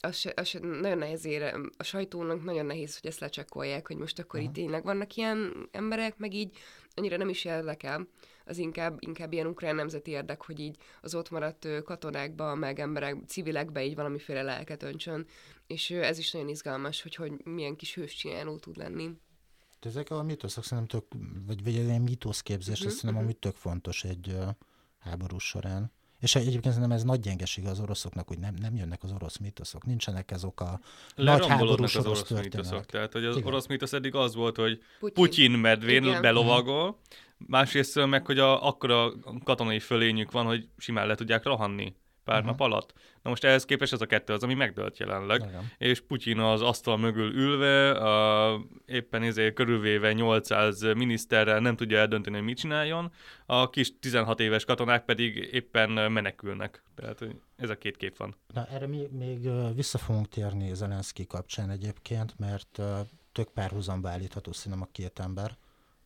az az nagyon nehéz ére, a sajtónak nagyon nehéz, hogy ezt lecsekkolják, hogy most akkor itt tényleg vannak ilyen emberek, meg így annyira nem is érdekel. Az inkább, inkább ilyen ukrán nemzeti érdek, hogy így az ott maradt katonákba, meg emberek, civilekbe így valamiféle lelket öntsön. És ez is nagyon izgalmas, hogy, hogy milyen kis hőscsináló tud lenni. De ezek a mítoszok szerintem tök, vagy, vagy egy ilyen mítoszképzés, Mhm, ez szerintem mhm. amúgy tök fontos egy uh, háború során. És egyébként szerintem ez nagy gyengesége az oroszoknak, hogy nem, nem jönnek az orosz mítoszok. Nincsenek ezok a nagy háborús az orosz orosz mítoszok. Tehát, hogy az Igen. orosz mítosz eddig az volt, hogy Putyin. Putyin medvén Igen. belovagol, másrészt meg, hogy a, akkora katonai fölényük van, hogy simán le tudják rohanni pár Mhm. nap alatt. Na most ehhez képest ez a kettő az, ami megdölt jelenleg. Igen. és Putyin az asztal mögül ülve, a, éppen ezért körülvéve 800 miniszterrel nem tudja eldönteni, hogy mit csináljon, a kis 16 éves katonák pedig éppen menekülnek. Tehát ez a két kép van. Na, erre még, még vissza fogunk térni Zelenszky kapcsán egyébként, mert tök párhuzamba állítható szerintem a két ember,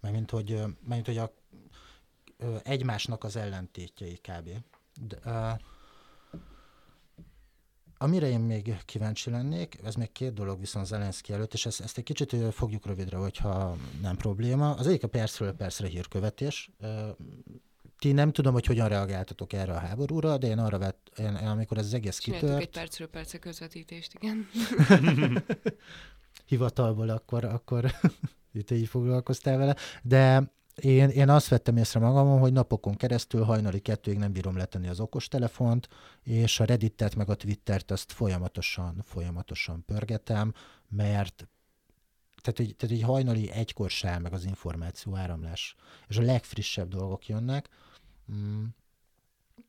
mert mint hogy, mert mint hogy a, egymásnak az ellentétjei kb. De, ö, amire én még kíváncsi lennék, ez még két dolog viszont Zelenszky előtt, és ezt, ezt egy kicsit fogjuk rövidre, hogyha nem probléma. Az egyik a percről percre hírkövetés. Ti nem tudom, hogy hogyan reagáltatok erre a háborúra, de én arra vett, én amikor ez az egész Csináltuk kitört, egy percről percre közvetítést, igen. [LAUGHS] hivatalból, akkor, akkor [LAUGHS] itt így foglalkoztál vele, de én, én azt vettem észre magamon, hogy napokon keresztül hajnali kettőig nem bírom letenni az okostelefont, és a Redditet meg a Twittert azt folyamatosan, folyamatosan pörgetem, mert tehát így, tehát így hajnali egykor se meg az információ áramlás, és a legfrissebb dolgok jönnek. Mm.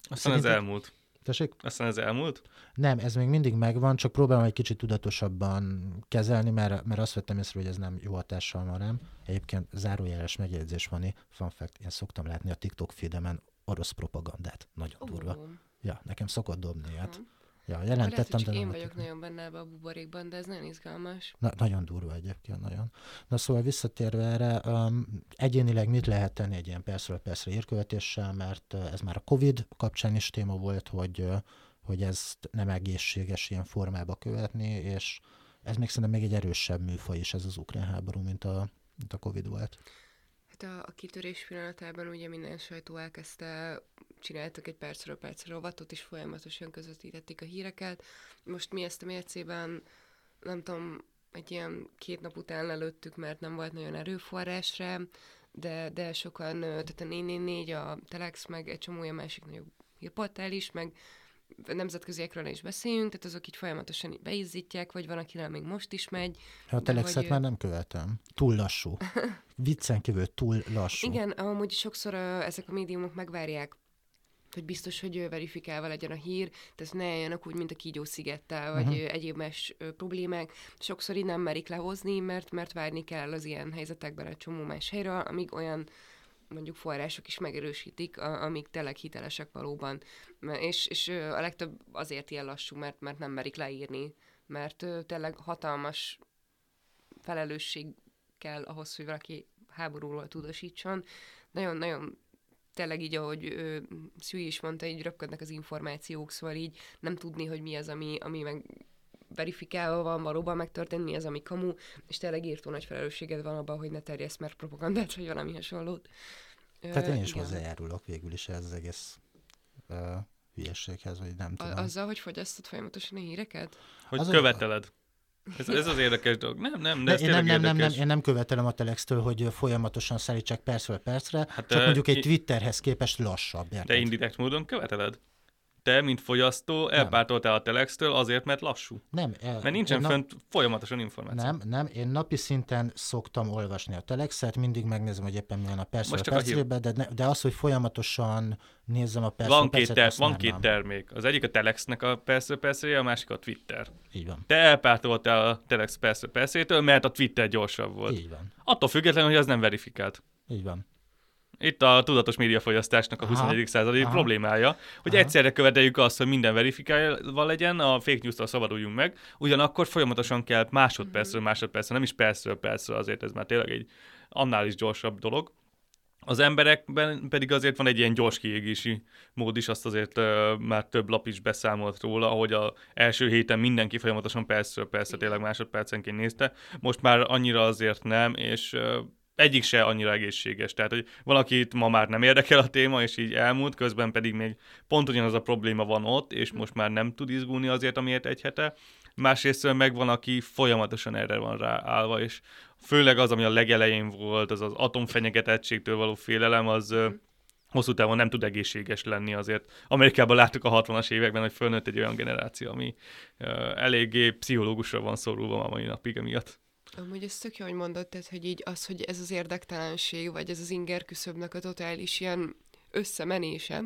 Aztán ez elmúlt. Tessék? Aztán ez elmúlt? Nem, ez még mindig megvan, csak próbálom egy kicsit tudatosabban kezelni, mert, mert azt vettem észre, hogy ez nem jó hatással van rám. Egyébként zárójeles megjegyzés van, fun fact, én szoktam látni a TikTok feedemen orosz propagandát. Nagyon Ó, durva. Ja, nekem szokott dobni ilyet. Aha. Ja, lehet, jelentettem, hogy de nem én vagyok nagyon benne ebbe a buborékban, de ez nagyon izgalmas. Na, nagyon durva egyébként, nagyon. Na szóval visszatérve erre, um, egyénileg mit lehet tenni egy ilyen percről percre hírkövetéssel, mert ez már a Covid kapcsán is téma volt, hogy, hogy ezt nem egészséges ilyen formába követni, és ez még szerintem még egy erősebb műfaj is ez az ukrán háború, mint a, mint a Covid volt. Hát a, a kitörés pillanatában ugye minden sajtó elkezdte, csináltak egy percről percre rovatot, és folyamatosan közvetítették a híreket. Most mi ezt a mércében, nem tudom, egy ilyen két nap után lelőttük, mert nem volt nagyon erőforrás rá, de, de sokan, tehát a 444, a Telex, meg egy csomó olyan másik nagyobb hírportál is, meg nemzetköziekről is beszéljünk, tehát azok így folyamatosan beizzítják, vagy van, akivel még most is megy. A De telexet hogy, már nem követem. Túl lassú. [LAUGHS] Viccen kívül túl lassú. Igen, amúgy sokszor uh, ezek a médiumok megvárják, hogy biztos, hogy verifikálva legyen a hír, tehát ne álljanak úgy, mint a kígyó szigettel, vagy uh-huh. egyéb más problémák. Sokszor így nem merik lehozni, mert, mert várni kell az ilyen helyzetekben egy csomó más helyről, amíg olyan mondjuk források is megerősítik, a, amik tényleg hitelesek valóban. És, és a legtöbb azért ilyen lassú, mert, mert nem merik leírni, mert tényleg hatalmas felelősség kell ahhoz, hogy valaki háborúról tudosítson. Nagyon-nagyon tényleg így, ahogy ö, Szűi is mondta, így röpködnek az információk, szóval így nem tudni, hogy mi az, ami, ami meg verifikálva van, valóban megtörtént, mi az, ami kamu, és tényleg írtó nagy felelősséged van abban, hogy ne terjesz már propagandát, vagy valami hasonlót. Tehát én is igen. hozzájárulok végül is ez az egész uh, hülyeséghez, vagy nem A, tudom. azzal, hogy fogyasztod folyamatosan a híreket? Hogy Az a- követeled. Ez, ez az érdekes dolog. Nem, nem, de De ez én nem, nem, nem, nem, én nem követelem a Telextől, hogy folyamatosan szállítsák percről percre, Hát, csak ö, mondjuk egy Twitterhez képest lassabb, érted? Te indirekt módon követeled? Te, mint fogyasztó, elpártoltál a Telextől azért, mert lassú. Nem, eh, Mert nincsen én fönt folyamatosan információ. Nem, nem, én napi szinten szoktam olvasni a Telexet, mindig megnézem, hogy éppen milyen a csak a percrébe, de, ne, de az, hogy folyamatosan nézzem a percről Van két, ter- van két nem. termék. Az egyik a Telexnek a persze persze, a másik a Twitter. Így van. Te elpártoltál a Telex persze perszétől, mert a Twitter gyorsabb volt. Így van. Attól függetlenül, hogy az nem verifikált. Így van. Itt a tudatos médiafogyasztásnak a Aha. 21. századi Aha. problémája, hogy Aha. egyszerre követeljük azt, hogy minden verifikálva legyen, a fake news-tól szabaduljunk meg, ugyanakkor folyamatosan kell másodpercről másodpercre, nem is percről percre, azért ez már tényleg egy annál is gyorsabb dolog. Az emberekben pedig azért van egy ilyen gyors kiégési mód is, azt azért uh, már több lap is beszámolt róla, hogy a első héten mindenki folyamatosan percről percre, tényleg másodpercenként nézte. Most már annyira azért nem, és uh, egyik se annyira egészséges. Tehát, hogy valakit ma már nem érdekel a téma, és így elmúlt, közben pedig még pont ugyanaz a probléma van ott, és most már nem tud izgulni azért, amiért egy hete. Másrészt meg van, aki folyamatosan erre van ráállva, és főleg az, ami a legelején volt, az az atomfenyegetettségtől való félelem, az hosszú távon nem tud egészséges lenni azért. Amerikában láttuk a 60-as években, hogy fölnőtt egy olyan generáció, ami eléggé pszichológusra van szorulva a mai napig emiatt. Amúgy ez tök jó, hogy mondod, tehát, hogy így az, hogy ez az érdektelenség, vagy ez az inger küszöbnek a totális ilyen összemenése,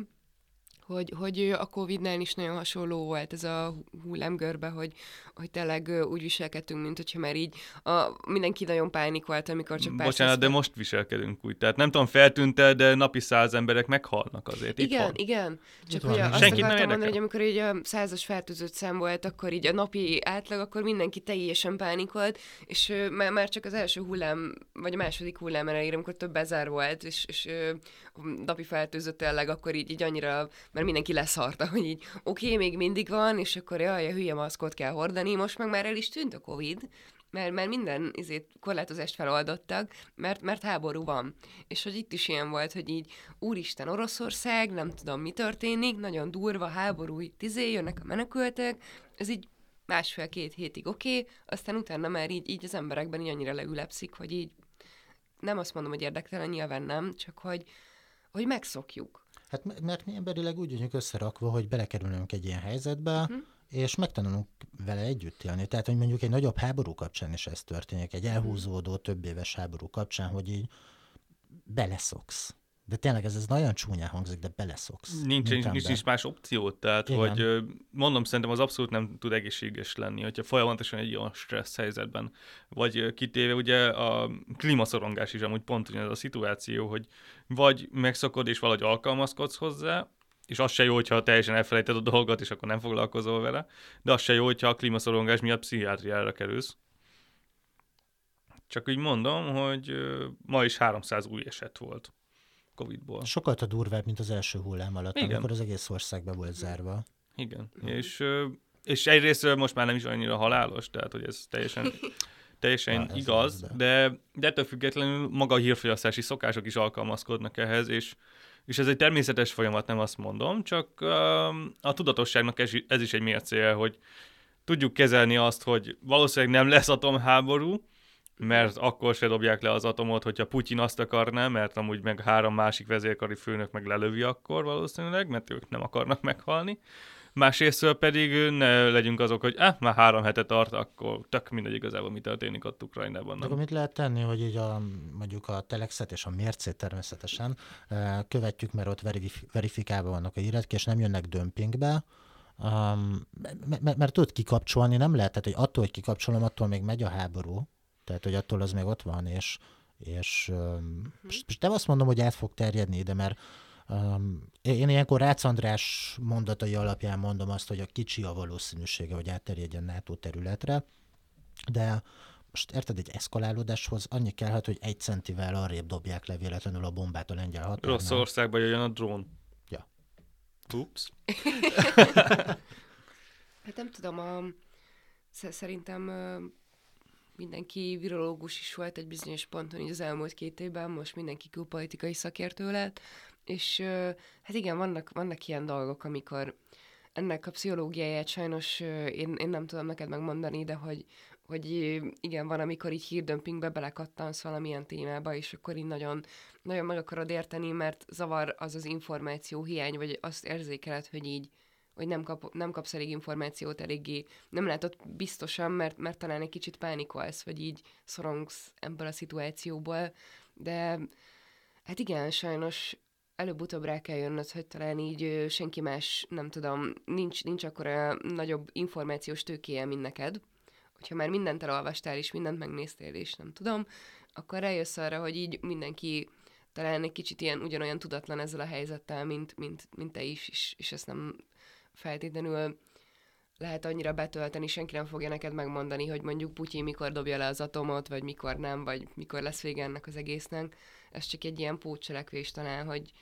hogy, hogy a Covid-nál is nagyon hasonló volt ez a hullámgörbe, hogy, hogy tényleg úgy viselkedtünk, mint hogyha már így a, mindenki nagyon pánikolt, amikor csak pár Bocsánat, száz de most viselkedünk úgy. Tehát nem tudom, feltűnt de napi száz emberek meghalnak azért. Igen, itthon. igen. Csak hogy azt Senkit nem akartam mondani, érdekel. hogy amikor így a százas fertőzött szám volt, akkor így a napi átlag, akkor mindenki teljesen pánikolt, és már, már csak az első hullám, vagy a második hullám elejére, amikor több bezár volt, és, és napi fertőzött tényleg, akkor így, így annyira, mert mindenki leszarta, hogy így oké, okay, még mindig van, és akkor jaj, a hülye maszkot kell hordani, most meg már el is tűnt a Covid, mert, mert minden izét, korlátozást feloldottak, mert, mert háború van. És hogy itt is ilyen volt, hogy így úristen Oroszország, nem tudom mi történik, nagyon durva háború, tizé, jönnek a menekültek, ez így másfél-két hétig oké, okay, aztán utána már így, így az emberekben így annyira leülepszik, hogy így nem azt mondom, hogy érdektelen, nyilván nem, csak hogy, hogy megszokjuk. Hát mert mi emberileg úgy vagyunk összerakva, hogy belekerülünk egy ilyen helyzetbe, Mhm. és megtanulunk vele együtt élni. Tehát, hogy mondjuk egy nagyobb háború kapcsán is ez történik, egy elhúzódó több éves háború kapcsán, hogy így beleszoksz. De tényleg ez, ez nagyon csúnyán hangzik, de beleszoksz. Nincs, nincs, nincs, nincs más opció, tehát Igen. hogy mondom, szerintem az abszolút nem tud egészséges lenni, hogyha folyamatosan egy olyan stressz helyzetben vagy kitéve, ugye a klímaszorongás is amúgy pont ugyanez a szituáció, hogy vagy megszokod és valahogy alkalmazkodsz hozzá, és az se jó, hogyha teljesen elfelejted a dolgot, és akkor nem foglalkozol vele, de az se jó, hogyha a klímaszorongás miatt pszichiátriára kerülsz. Csak úgy mondom, hogy ma is 300 új eset volt Covid-ból. Sokkal a durvább, mint az első hullám alatt, Igen. amikor az egész ország be volt zárva. Igen, és, és egyrésztről most már nem is annyira halálos, tehát hogy ez teljesen, [LAUGHS] teljesen Na, igaz, igaz, de, de ettől függetlenül maga a hírfogyasztási szokások is alkalmazkodnak ehhez, és, és ez egy természetes folyamat, nem azt mondom, csak a tudatosságnak ez, ez is egy mércéje, hogy tudjuk kezelni azt, hogy valószínűleg nem lesz atomháború, mert akkor se dobják le az atomot, hogyha Putyin azt akarná, mert amúgy meg három másik vezérkari főnök meg lelövi akkor valószínűleg, mert ők nem akarnak meghalni. Másrésztől pedig ne legyünk azok, hogy eh, már három hete tart, akkor tök mindegy igazából, mi történik ott Ukrajnában. De akkor mit lehet tenni, hogy így a, mondjuk a telexet és a mércét természetesen eh, követjük, mert ott verif- verifikálva vannak a hírek, és nem jönnek dömpingbe, um, mert, mert, mert tudod kikapcsolni, nem lehet, tehát hogy attól, hogy kikapcsolom, attól még megy a háború, tehát hogy attól az még ott van, és, és um, és nem azt mondom, hogy át fog terjedni ide, mert Um, én ilyenkor Rácz András mondatai alapján mondom azt, hogy a kicsi a valószínűsége, hogy átterjedjen NATO területre, de most érted, egy eszkalálódáshoz annyi kellhet, hogy egy centivel arrébb dobják le véletlenül a bombát a lengyel határnál. Rossz országba jöjjön a drón. Ja. Ups. [LAUGHS] Hát nem tudom, a, sz- szerintem mindenki virológus is volt egy bizonyos ponton így az elmúlt két évben, most mindenki külpolitikai szakértő lett, és hát igen, vannak, vannak ilyen dolgok, amikor ennek a pszichológiáját sajnos én, én nem tudom neked megmondani, de hogy, hogy igen, van, amikor így hírdömpingbe belekattansz valamilyen témába, és akkor így nagyon, nagyon meg akarod érteni, mert zavar az az információ hiány, vagy azt érzékeled, hogy így hogy nem, kap, nem kapsz elég információt eléggé, nem látod biztosan, mert, mert talán egy kicsit pánikolsz, vagy így szorongsz ebből a szituációból, de hát igen, sajnos előbb-utóbb rá kell jönnöd, hogy talán így senki más, nem tudom, nincs, nincs akkora nagyobb információs tőkéje, mint neked. Hogyha már mindent elolvastál, és mindent megnéztél, és nem tudom, akkor rájössz arra, hogy így mindenki talán egy kicsit ilyen ugyanolyan tudatlan ezzel a helyzettel, mint, mint, mint te is, és, és ezt nem feltétlenül lehet annyira betölteni, senki nem fogja neked megmondani, hogy mondjuk Putyin mikor dobja le az atomot, vagy mikor nem, vagy mikor lesz vége ennek az egésznek. Ez csak egy ilyen pótcselekvés talán, hogy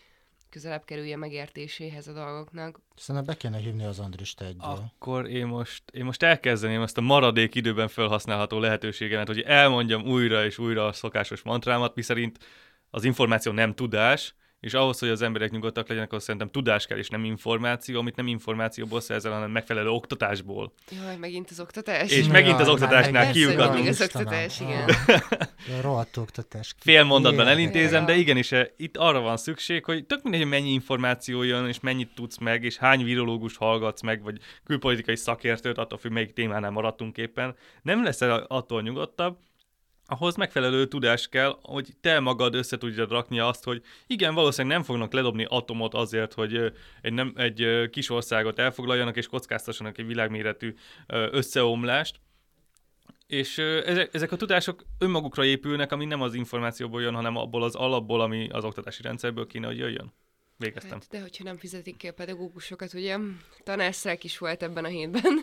közelebb kerülje megértéséhez a dolgoknak. Szerintem be kéne hívni az Andrist egy. Akkor én most, én most elkezdeném ezt a maradék időben felhasználható lehetőségemet, hogy elmondjam újra és újra a szokásos mantrámat, miszerint az információ nem tudás, és ahhoz, hogy az emberek nyugodtak legyenek, ahhoz szerintem tudás kell, és nem információ, amit nem információból szerzel, hanem megfelelő oktatásból. Jaj, megint az oktatás. És megint az oktatásnál kiugatunk. Még az oktatás, igen. Rohadt oktatás. Fél mondatban elintézem, de igenis, eh, itt arra van szükség, hogy tök mindegy, hogy mennyi információ jön, és mennyit tudsz meg, és hány virológust hallgatsz meg, vagy külpolitikai szakértőt, attól függ, melyik témánál maradtunk éppen. Nem leszel attól nyugodtabb, ahhoz megfelelő tudás kell, hogy te magad össze tudjad rakni azt, hogy igen, valószínűleg nem fognak ledobni atomot azért, hogy egy, nem, egy kis országot elfoglaljanak és kockáztassanak egy világméretű összeomlást, és ezek, ezek a tudások önmagukra épülnek, ami nem az információból jön, hanem abból az alapból, ami az oktatási rendszerből kéne, hogy jöjjön. Végeztem. Hát, de hogyha nem fizetik ki a pedagógusokat, ugye tanárszák is volt ebben a hétben.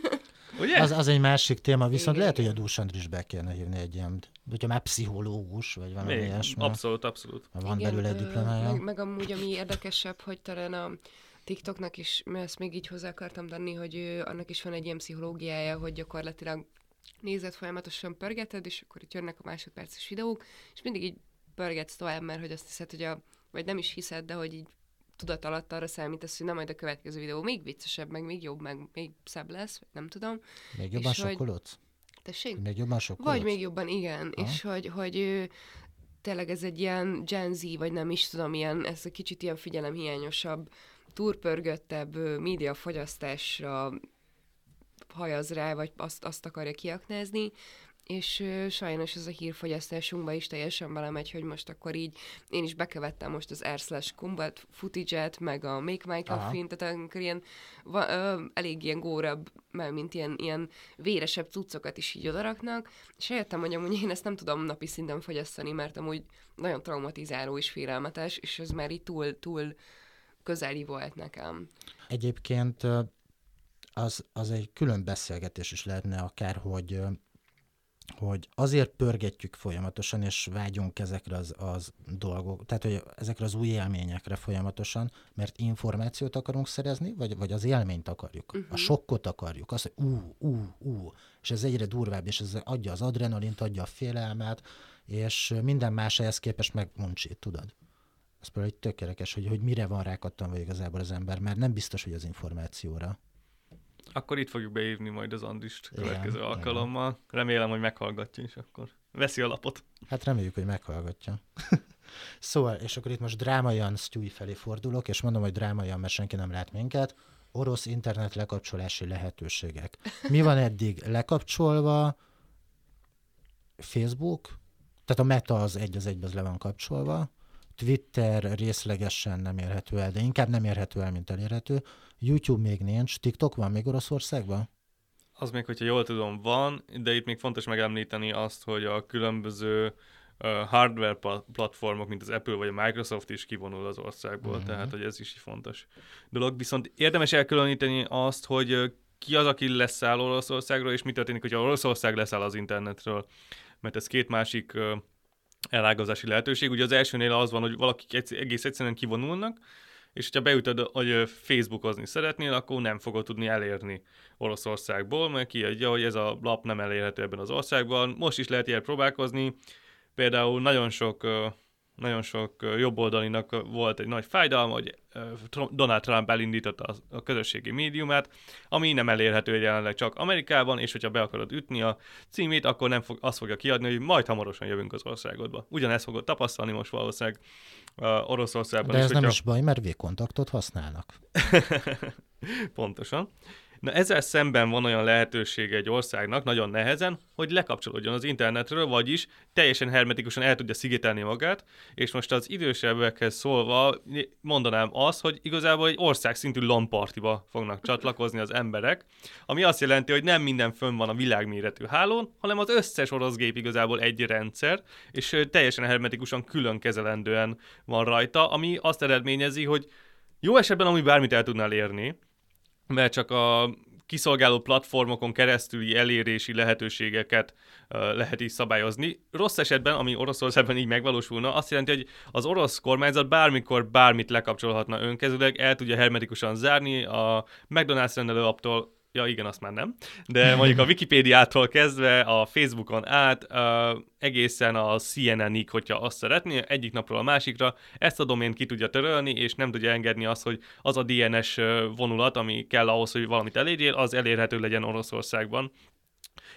Ugye? Az, az egy másik téma, viszont Igen. lehet, hogy a Dús Andris be kéne hívni egy ilyen, hogyha már pszichológus, vagy valami Még, ilyesmi. Abszolút, abszolút. Van Igen, belőle egy diplomája. Meg, meg amúgy, ami érdekesebb, hogy talán a TikToknak is, mert ezt még így hozzá akartam tenni, hogy ő, annak is van egy ilyen pszichológiája, hogy gyakorlatilag nézed folyamatosan pörgeted, és akkor itt jönnek a másodperces videók, és mindig így pörgetsz tovább, mert hogy azt hiszed, hogy a, vagy nem is hiszed, de hogy így tudat alatt arra számítasz, hogy nem majd a következő videó még viccesebb, meg még jobb, meg még szebb lesz, vagy nem tudom. Még jobban sokkolódsz? Tessék? Még jobban sokkolódsz? Vagy még jobban, igen. Ha? És hogy, hogy ő, tényleg ez egy ilyen Gen Z, vagy nem is tudom, ilyen, ez egy kicsit ilyen figyelemhiányosabb, túrpörgöttebb médiafogyasztásra hajaz rá, vagy azt, azt akarja kiaknázni, és sajnos ez a hírfogyasztásunkba is teljesen belemegy, hogy most akkor így én is bekövettem most az r slash combat footage meg a Make My Coffee, tehát akkor ilyen va, ö, elég ilyen górabb, mint ilyen, ilyen véresebb cuccokat is így odaraknak, és eljöttem, hogy amúgy én ezt nem tudom napi szinten fogyasztani, mert amúgy nagyon traumatizáló és félelmetes, és ez már így túl, túl közeli volt nekem. Egyébként az, az egy külön beszélgetés is lehetne akár, hogy hogy azért pörgetjük folyamatosan, és vágyunk ezekre az, az dolgok, tehát hogy ezekre az új élményekre folyamatosan, mert információt akarunk szerezni, vagy, vagy az élményt akarjuk, uh-huh. a mhm. sokkot akarjuk, azt, hogy ú, ú, ú, és ez egyre durvább, és ez adja az adrenalint, adja a félelmet, és minden más ehhez képest meguncsít, tudod? Ez például egy tökéletes, hogy, hogy mire van rákattanva igazából az ember, mert nem biztos, hogy az információra. Akkor itt fogjuk beírni majd az Andrist következő igen, alkalommal. Igen. Remélem, hogy meghallgatja, és akkor veszi a lapot. Hát reméljük, hogy meghallgatja. [LAUGHS] szóval, és akkor itt most drámaian Stewie felé fordulok, és mondom, hogy drámaian, mert senki nem lát minket. Orosz internet lekapcsolási lehetőségek. Mi van eddig lekapcsolva? Facebook? Tehát a meta az egy az egybe le van kapcsolva. Twitter részlegesen nem érhető el, de inkább nem érhető el, mint elérhető. YouTube még nincs, TikTok van még Oroszországban? Az még, hogyha jól tudom, van, de itt még fontos megemlíteni azt, hogy a különböző hardware platformok, mint az Apple vagy a Microsoft is kivonul az országból, uh-huh. tehát hogy ez is fontos dolog. Viszont érdemes elkülöníteni azt, hogy ki az, aki leszáll Oroszországról, és mi történik, hogyha Oroszország leszáll az internetről. Mert ez két másik elágazási lehetőség. Ugye az elsőnél az van, hogy valakik egész egyszerűen kivonulnak, és hogyha beütöd, hogy Facebookozni szeretnél, akkor nem fogod tudni elérni Oroszországból, mert kiadja, hogy ez a lap nem elérhető ebben az országban. Most is lehet ilyen próbálkozni, például nagyon sok nagyon sok jobboldalinak volt egy nagy fájdalma, hogy Donald Trump elindította a közösségi médiumát, ami nem elérhető jelenleg csak Amerikában, és hogyha be akarod ütni a címét, akkor nem fog, azt fogja kiadni, hogy majd hamarosan jövünk az országodba. Ugyanezt fogod tapasztalni most valószínűleg uh, Oroszországban. De ez is, nem hogyha... is baj, mert V-kontaktot használnak. [LAUGHS] Pontosan. Na ezzel szemben van olyan lehetőség egy országnak, nagyon nehezen, hogy lekapcsolódjon az internetről, vagyis teljesen hermetikusan el tudja szigetelni magát, és most az idősebbekhez szólva mondanám azt, hogy igazából egy ország szintű lampartiba fognak csatlakozni az emberek, ami azt jelenti, hogy nem minden fönn van a világméretű hálón, hanem az összes orosz gép igazából egy rendszer, és teljesen hermetikusan külön kezelendően van rajta, ami azt eredményezi, hogy jó esetben, ami bármit el tudnál érni, mert csak a kiszolgáló platformokon keresztüli elérési lehetőségeket lehet így szabályozni. Rossz esetben, ami Oroszországban így megvalósulna, azt jelenti, hogy az orosz kormányzat bármikor bármit lekapcsolhatna önkezőleg, el tudja hermetikusan zárni a McDonald's rendelő apptól ja igen, azt már nem, de mondjuk a Wikipédiától kezdve a Facebookon át uh, egészen a CNN-ig, hogyha azt szeretné, egyik napról a másikra ezt a domént ki tudja törölni, és nem tudja engedni azt, hogy az a DNS vonulat, ami kell ahhoz, hogy valamit elérjél, az elérhető legyen Oroszországban.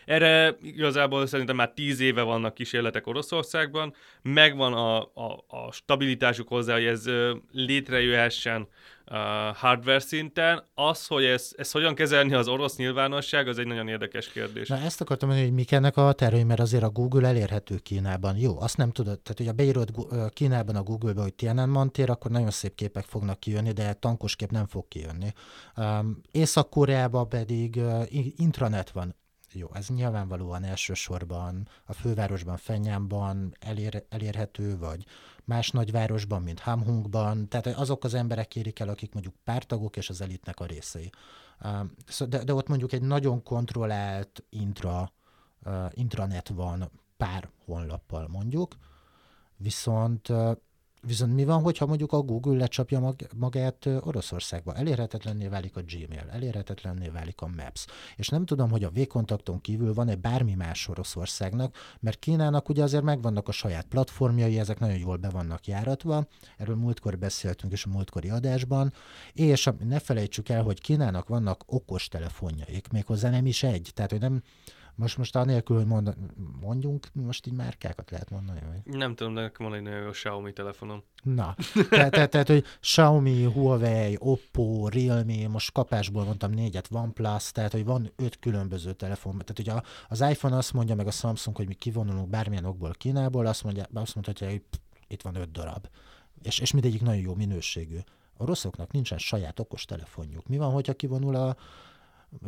Erre igazából szerintem már tíz éve vannak kísérletek Oroszországban, megvan a, a, a stabilitásuk hozzá, hogy ez létrejöhessen uh, hardware szinten. Az, hogy ez, ez hogyan kezelni az orosz nyilvánosság, az egy nagyon érdekes kérdés. Na ezt akartam mondani, hogy mik ennek a tervei, mert azért a Google elérhető Kínában. Jó, azt nem tudod, tehát hogyha beírod Kínában a Google-be, hogy Tiananmen tér, akkor nagyon szép képek fognak kijönni, de tankos kép nem fog kijönni. Um, Észak-Koreában pedig uh, intranet van jó, ez nyilvánvalóan elsősorban a fővárosban, Fenyámban elér, elérhető, vagy más nagyvárosban, mint Hamhungban, tehát azok az emberek kérik el, akik mondjuk pártagok és az elitnek a részei. De, de ott mondjuk egy nagyon kontrollált intra, intranet van pár honlappal mondjuk, viszont Viszont mi van, hogyha mondjuk a Google lecsapja mag- magát Oroszországba? Elérhetetlenné válik a Gmail, elérhetetlenné válik a Maps. És nem tudom, hogy a V-kontakton kívül van-e bármi más Oroszországnak, mert Kínának ugye azért megvannak a saját platformjai, ezek nagyon jól be vannak járatva, erről múltkor beszéltünk is a múltkori adásban, és ne felejtsük el, hogy Kínának vannak okos telefonjaik, méghozzá nem is egy, tehát hogy nem, most, most anélkül, hogy mond, mondjunk, most így márkákat lehet mondani? Vagy? Nem tudom, de nekem van egy nagyon jó Xiaomi telefonom. Na, tehát, tehát, tehát, hogy Xiaomi, Huawei, Oppo, Realme, most kapásból mondtam négyet, OnePlus, tehát, hogy van öt különböző telefon. Tehát, hogy az iPhone azt mondja, meg a Samsung, hogy mi kivonulunk bármilyen okból Kínából, azt, mondja, azt mondhatja, hogy itt van öt darab. És, és mindegyik nagyon jó minőségű. A rosszoknak nincsen saját okos telefonjuk. Mi van, hogyha kivonul a,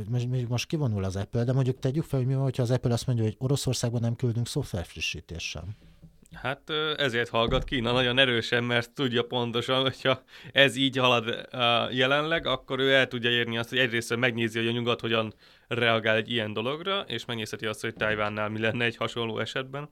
most, most kivonul az Apple, de mondjuk tegyük fel, hogy mi van, hogyha az Apple azt mondja, hogy Oroszországban nem küldünk szoftverfrissítést sem. Hát ezért hallgat Kína nagyon erősen, mert tudja pontosan, hogyha ez így halad jelenleg, akkor ő el tudja érni azt, hogy egyrészt megnézi, hogy a nyugat hogyan reagál egy ilyen dologra, és megnézheti azt, hogy Tajvánnál mi lenne egy hasonló esetben.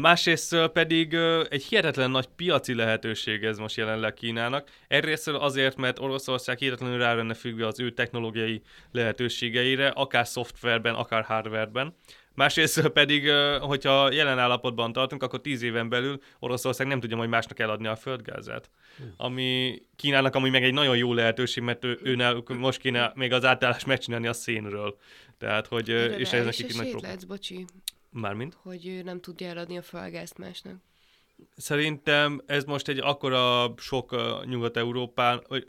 Másrészt pedig egy hihetetlen nagy piaci lehetőség ez most jelenleg Kínának. Egyrészt azért, mert Oroszország hihetetlenül rá lenne függve az ő technológiai lehetőségeire, akár szoftverben, akár hardwareben. Másrészt pedig, hogyha jelen állapotban tartunk, akkor tíz éven belül Oroszország nem tudja majd másnak eladni a földgázát. Ami Kínának ami meg egy nagyon jó lehetőség, mert ő, őnál most kéne még az átállást megcsinálni a szénről. Tehát, hogy, De és ez nekik nagy probléma. bocsi. Mármint? Hogy ő nem tudja eladni a földgázt másnak. Szerintem ez most egy akkora sok Nyugat-Európán, vagy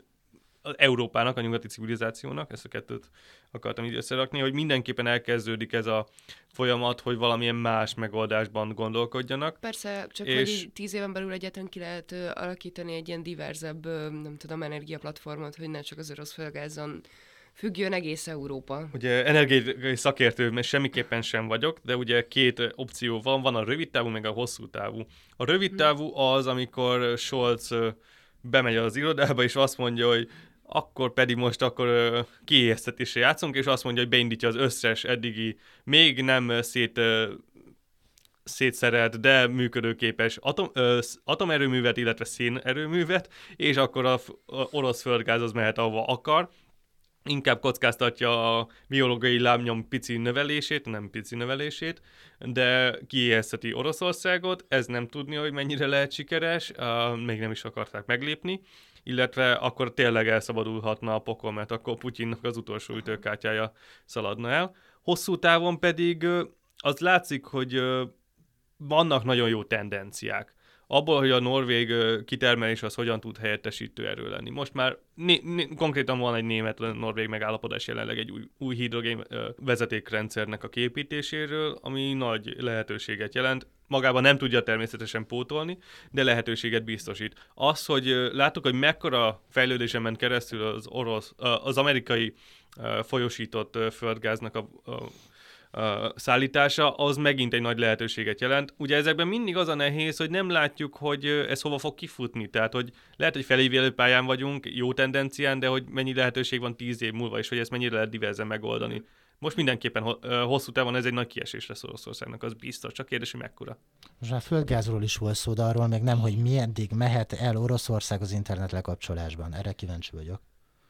az Európának, a nyugati civilizációnak, ezt a kettőt akartam így összerakni, hogy mindenképpen elkezdődik ez a folyamat, hogy valamilyen más megoldásban gondolkodjanak. Persze, csak és... hogy tíz éven belül egyetlen ki lehet uh, alakítani egy ilyen diverzebb, uh, nem tudom, energiaplatformot, hogy ne csak az orosz földgázzon függjön egész Európa. Ugye energiai szakértő mert semmiképpen sem vagyok, de ugye két opció van, van a rövid távú, meg a hosszú távú. A rövid hm. távú az, amikor Scholz bemegy az irodába, és azt mondja, hogy akkor pedig most akkor uh, kiéheztetésre játszunk, és azt mondja, hogy beindítja az összes eddigi, még nem szét uh, szétszerelt, de működőképes atom, ö, atomerőművet, illetve szénerőművet, és akkor a, a orosz földgáz az mehet ahova akar, inkább kockáztatja a biológiai lábnyom pici növelését, nem pici növelését, de kiéhezteti Oroszországot, ez nem tudni, hogy mennyire lehet sikeres, uh, még nem is akarták meglépni, illetve akkor tényleg elszabadulhatna a pokol, mert akkor Putyinnak az utolsó ütőkártyája szaladna el. Hosszú távon pedig az látszik, hogy vannak nagyon jó tendenciák abból, hogy a norvég kitermelés az hogyan tud helyettesítő erő lenni. Most már né- né- konkrétan van egy német-norvég megállapodás jelenleg egy új, új hidrogén vezetékrendszernek a képítéséről, ami nagy lehetőséget jelent. Magában nem tudja természetesen pótolni, de lehetőséget biztosít. Az, hogy láttuk, hogy mekkora fejlődésen ment keresztül az orosz, az amerikai folyosított földgáznak a, a szállítása, az megint egy nagy lehetőséget jelent. Ugye ezekben mindig az a nehéz, hogy nem látjuk, hogy ez hova fog kifutni. Tehát, hogy lehet, hogy felévélő pályán vagyunk, jó tendencián, de hogy mennyi lehetőség van tíz év múlva, és hogy ezt mennyire lehet diverzen megoldani. Most mindenképpen hosszú távon ez egy nagy kiesés lesz Oroszországnak, az biztos, csak kérdés, hogy mekkora. Most már földgázról is volt szó, de arról meg nem, hogy eddig mehet el Oroszország az internet lekapcsolásban. Erre kíváncsi vagyok.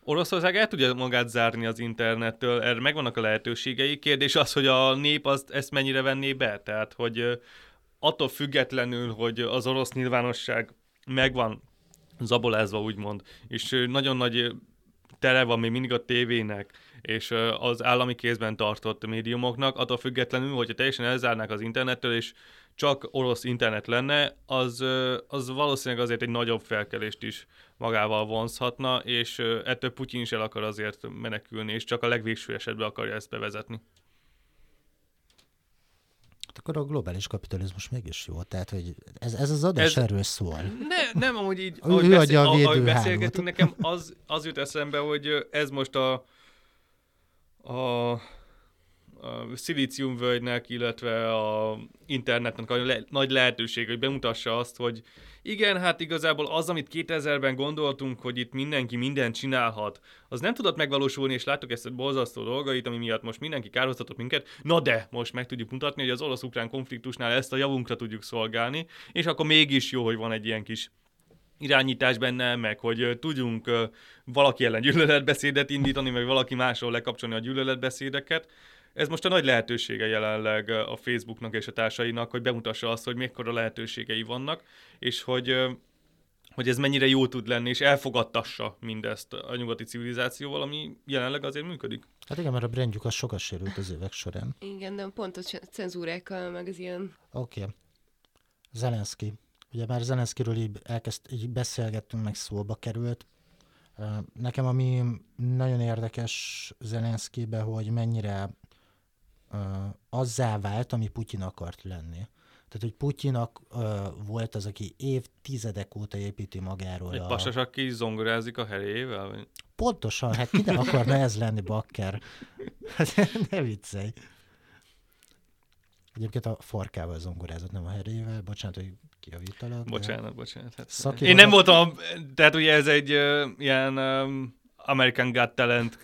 Oroszország el tudja magát zárni az internettől, erre megvannak a lehetőségei. Kérdés az, hogy a nép azt, ezt mennyire venné be. Tehát, hogy attól függetlenül, hogy az orosz nyilvánosság megvan zabolázva, úgymond, és nagyon nagy tere van még mindig a tévének, és az állami kézben tartott médiumoknak, attól függetlenül, hogyha teljesen elzárnák az internettől, és csak orosz internet lenne, az, az valószínűleg azért egy nagyobb felkelést is magával vonzhatna, és ettől Putyin is el akar azért menekülni, és csak a legvégső esetben akarja ezt bevezetni. Hát akkor a globális kapitalizmus mégis jó, tehát hogy ez, ez az adás ez, erről szól. Ne, nem, amúgy így, [LAUGHS] ahogy, ő beszél, a ahogy beszélgetünk, nekem az, az jut eszembe, hogy ez most a, a a szilíciumvölgynek, illetve a internetnek a le- nagy lehetőség, hogy bemutassa azt, hogy igen, hát igazából az, amit 2000-ben gondoltunk, hogy itt mindenki mindent csinálhat, az nem tudott megvalósulni, és láttuk ezt a borzasztó dolgait, ami miatt most mindenki kárhoztatott minket. Na de, most meg tudjuk mutatni, hogy az orosz-ukrán konfliktusnál ezt a javunkra tudjuk szolgálni, és akkor mégis jó, hogy van egy ilyen kis irányítás benne, meg hogy tudjunk valaki ellen gyűlöletbeszédet indítani, meg valaki másról lekapcsolni a gyűlöletbeszédeket. Ez most a nagy lehetősége jelenleg a Facebooknak és a társainak, hogy bemutassa azt, hogy mekkora lehetőségei vannak, és hogy hogy ez mennyire jó tud lenni, és elfogadtassa mindezt a nyugati civilizációval, ami jelenleg azért működik. Hát igen, mert a brandjuk az sokat sérült az évek során. Igen, de pont a cenzúrákkal, meg az ilyen... Oké. Okay. Zelenszky. Ugye már Zelenszkiről így, elkezd, így beszélgettünk, meg szóba került. Nekem ami nagyon érdekes Zelenszkibe, hogy mennyire azzá vált, ami Putyin akart lenni. Tehát, hogy Putyinak uh, volt az, aki évtizedek óta építi magáról. Egy a... pasas, aki zongorázik a herével? Vagy? Pontosan, hát nem [LAUGHS] akarna ez lenni, bakker. Hát [LAUGHS] ne viccelj. Egyébként a farkával zongorázott, nem a herével. Bocsánat, hogy kiavítalak. Bocsánat, de... bocsánat. Hát. Én nem voltam, tehát ugye ez egy uh, ilyen um, American Got Talent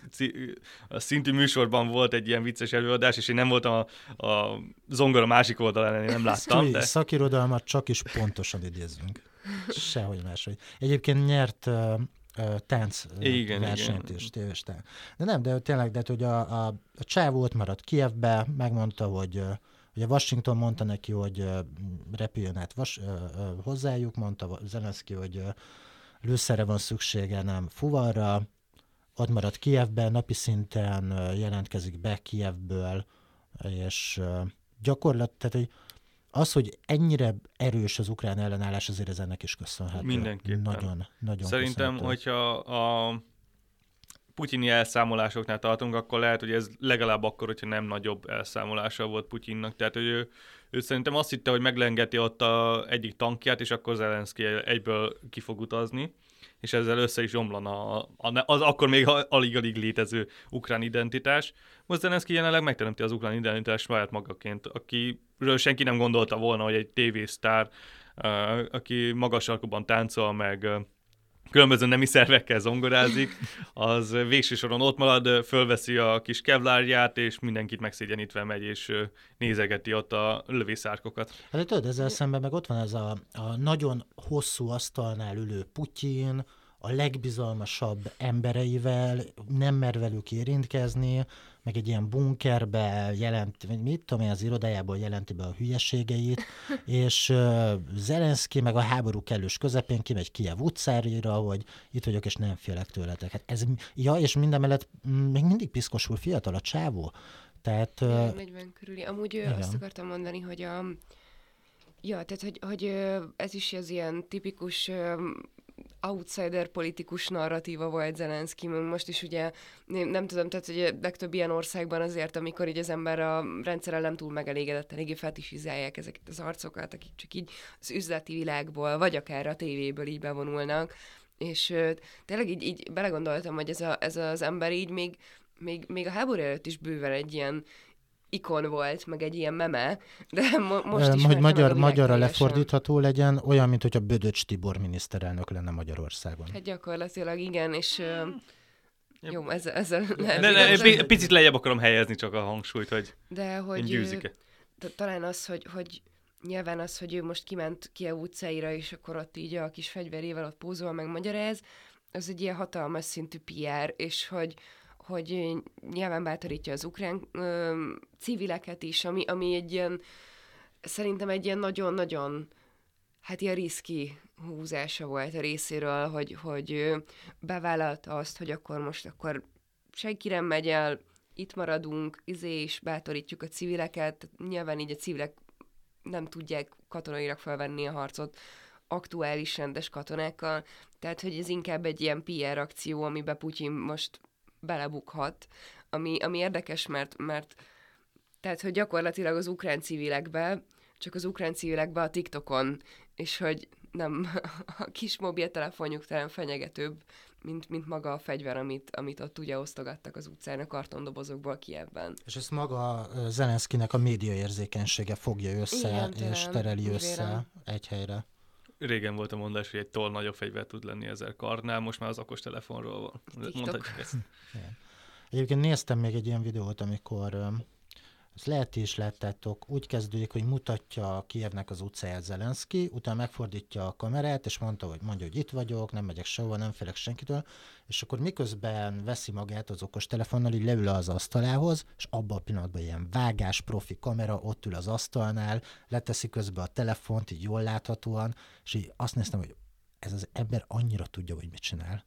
szintű műsorban volt egy ilyen vicces előadás, és én nem voltam a, a zongora másik oldalán, én nem láttam. De... Szakirodalmat csak is pontosan idézzünk. Sehogy máshogy. Egyébként nyert uh, uh, tánc igen, versenyt igen. is, tévés tánc. De nem, de tényleg, de hogy a, a, a csávó ott maradt Kievbe, megmondta, hogy uh, Ugye Washington mondta neki, hogy repüljön át vas, uh, uh, hozzájuk, mondta Zelenszky, hogy lőszerre van szüksége, nem fuvarra, ott marad Kievben, napi szinten jelentkezik be Kievből, és gyakorlat, tehát hogy az, hogy ennyire erős az ukrán ellenállás, azért ez ennek is köszönhető. Mindenképpen. Nagyon, nagyon Szerintem, köszönhető. hogyha a putyini elszámolásoknál tartunk, akkor lehet, hogy ez legalább akkor, hogyha nem nagyobb elszámolása volt Putyinnak. Tehát, hogy ő, ő szerintem azt hitte, hogy meglengeti ott a egyik tankját, és akkor Zelenszky egyből ki fog utazni és ezzel össze is omlana az akkor még alig-alig létező ukrán identitás. Most Zelenszky jelenleg megteremti az ukrán identitás saját magaként, akiről senki nem gondolta volna, hogy egy tévésztár, aki magas táncol, meg különböző nemi szervekkel zongorázik, az végső soron ott marad, fölveszi a kis kevlárját, és mindenkit megszégyenítve megy, és nézegeti ott a lövészárkokat. Hát tudod, ezzel szemben meg ott van ez a, a nagyon hosszú asztalnál ülő Putyin, a legbizalmasabb embereivel, nem mer velük érintkezni, meg egy ilyen bunkerbe jelent, vagy mit tudom én, az irodájából jelenti be a hülyeségeit, [LAUGHS] és uh, Zelenszky meg a háború kellős közepén kimegy Kiev utcára, hogy itt vagyok, és nem félek tőletek. Hát ez, ja, és minden mellett még mindig piszkosul fiatal a csávó. Tehát... Uh, 40 körüli. Amúgy igen. azt akartam mondani, hogy a Ja, tehát hogy, hogy ez is az ilyen tipikus outsider politikus narratíva volt Zelenszky, most is ugye nem, tudom, tehát hogy legtöbb ilyen országban azért, amikor így az ember a rendszerrel nem túl megelégedett, eléggé fetisizálják ezeket az arcokat, akik csak így az üzleti világból, vagy akár a tévéből így bevonulnak, és tényleg így, így belegondoltam, hogy ez, a, ez az ember így még, még, még a háború előtt is bőven egy ilyen ikon volt, meg egy ilyen meme, de mo- most is Hogy magyar, magyarra lefordítható legyen, olyan, mint hogy a Bödöcs Tibor miniszterelnök lenne Magyarországon. Hát gyakorlatilag igen, és uh, jó, ezzel, ezzel ne, ne, ne, picit lejjebb akarom helyezni csak a hangsúlyt, hogy de hogy. Talán az, hogy, hogy nyilván az, hogy ő most kiment ki a utcáira, és akkor ott így a kis fegyverével ott pózol, meg magyaráz, az egy ilyen hatalmas szintű PR, és hogy, hogy nyilván bátorítja az ukrán ö, civileket is, ami, ami egy ilyen, szerintem egy ilyen nagyon-nagyon, hát ilyen riszki húzása volt a részéről, hogy, hogy bevállalta azt, hogy akkor most akkor senki nem megy el, itt maradunk, izé, és bátorítjuk a civileket, nyilván így a civilek nem tudják katonailag felvenni a harcot aktuális rendes katonákkal, tehát hogy ez inkább egy ilyen PR akció, amiben Putyin most belebukhat, ami, ami érdekes, mert, mert tehát, hogy gyakorlatilag az ukrán civilekbe, csak az ukrán civilekbe a TikTokon, és hogy nem [LAUGHS] a kis mobiltelefonjuk talán fenyegetőbb, mint, mint maga a fegyver, amit, amit ott ugye osztogattak az utcán a kartondobozokból Kievben. És ezt maga Zelenszkinek a médiaérzékenysége fogja össze, Igen, és tereli össze egy helyre. Régen volt a mondás, hogy egy toll nagyobb fegyver tud lenni ezer karnál, most már az okos telefonról van. Mondhatjuk ezt. Egyébként néztem még egy ilyen videót, amikor ezt lehet is láttátok, úgy kezdődik, hogy mutatja Kievnek az utcáját Zelenszky, utána megfordítja a kamerát, és mondta, hogy mondja, hogy itt vagyok, nem megyek sehova, nem félek senkitől, és akkor miközben veszi magát az okos telefonnal, így leül az asztalához, és abban a pillanatban ilyen vágás, profi kamera, ott ül az asztalnál, leteszi közbe a telefont, így jól láthatóan, és így azt néztem, hogy ez az ember annyira tudja, hogy mit csinál.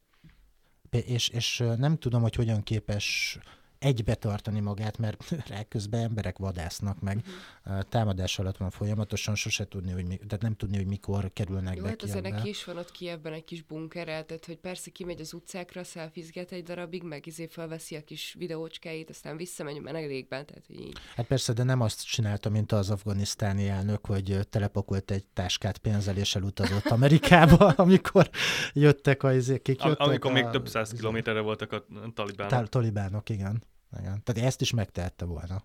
És, és nem tudom, hogy hogyan képes egybe tartani magát, mert [LAUGHS] közben emberek vadásznak meg. Uh-huh. Támadás alatt van folyamatosan, sose tudni, hogy mi, tehát nem tudni, hogy mikor kerülnek Jó, be hát azért neki is van ott Kievben egy kis bunkerel, tehát hogy persze kimegy az utcákra, szelfizget egy darabig, meg izé felveszi a kis videócskáit, aztán visszamegy a menedékben, tehát így. Hát persze, de nem azt csinálta, mint az afganisztáni elnök, hogy telepakolt egy táskát pénzzel és elutazott Amerikába, [LAUGHS] amikor jöttek a izék, kik jöttek Amikor a, még több száz kilométerre voltak a talibánok. talibánok, igen. Igen. Tehát ezt is megtehette volna.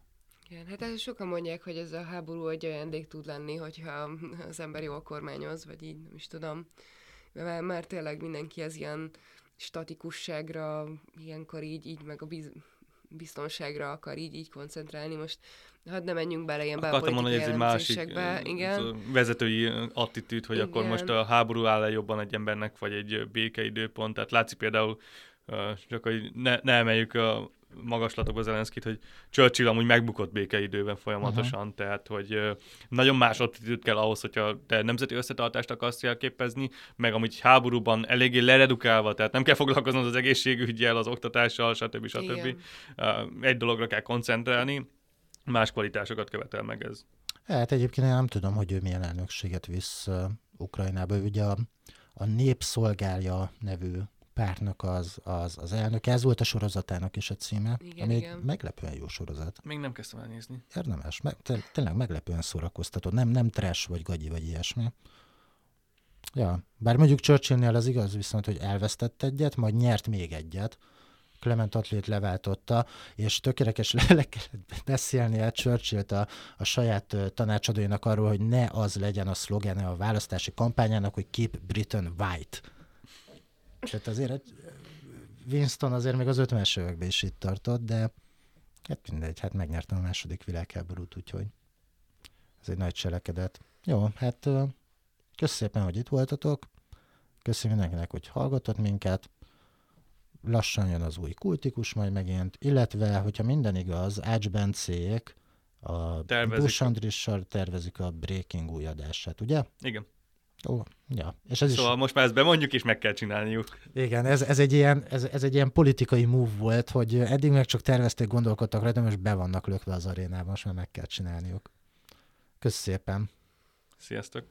Igen, hát ez sokan mondják, hogy ez a háború egy ajándék tud lenni, hogyha az ember jól kormányoz, vagy így, nem is tudom. Mert már tényleg mindenki az ilyen statikusságra, ilyenkor így, így meg a biz, biztonságra akar így, így koncentrálni. Most hát nem menjünk bele ilyen Akartam mondani, hogy ez egy másik igen. vezetői attitűd, hogy igen. akkor most a háború áll -e jobban egy embernek, vagy egy békeidőpont. Tehát látszik például, csak hogy ne, ne emeljük a magaslatokba Zelenszkit, hogy Churchill amúgy megbukott békeidőben folyamatosan, uh-huh. tehát hogy nagyon más attitűd kell ahhoz, hogyha te nemzeti összetartást akarsz jelképezni, meg amúgy háborúban eléggé leredukálva, tehát nem kell foglalkoznod az egészségügyel, az oktatással, stb. stb. Igen. Egy dologra kell koncentrálni, más kvalitásokat követel meg ez. Hát egyébként én nem tudom, hogy ő milyen elnökséget visz Ukrajnába. Ugye a, a Népszolgálja nevű pártnak az, az, az elnök. Ez volt a sorozatának is a címe, igen, ami igen. egy meglepően jó sorozat. Még nem kezdtem el nézni. Érdemes, meg, tényleg meglepően szórakoztató. Nem, nem trash vagy gagyi vagy ilyesmi. Ja, bár mondjuk Churchillnél az igaz viszont, hogy elvesztett egyet, majd nyert még egyet. Clement Atlét leváltotta, és tökéletes [LAUGHS] le, le kellett beszélni a churchill a, a saját tanácsadóinak arról, hogy ne az legyen a szlogene a választási kampányának, hogy Keep Britain White tehát azért Winston azért még az 50-es években is itt tartott, de hát mindegy, hát megnyertem a második világháborút, úgyhogy ez egy nagy cselekedet. Jó, hát kösz szépen, hogy itt voltatok. Köszönöm mindenkinek, hogy hallgatott minket. Lassan jön az új kultikus majd megint, illetve, hogyha minden igaz, Ács Bencék a Tervezik. Bush Andrissal tervezik a Breaking új adását, ugye? Igen. Ó, ja. És ez Szóval is, most már ezt bemondjuk, és meg kell csinálniuk. igen, ez, ez, egy ilyen, ez, ez, egy ilyen politikai move volt, hogy eddig meg csak tervezték, gondolkodtak rajta, most be vannak lökve az arénában, most már meg kell csinálniuk. Kösz szépen! Sziasztok!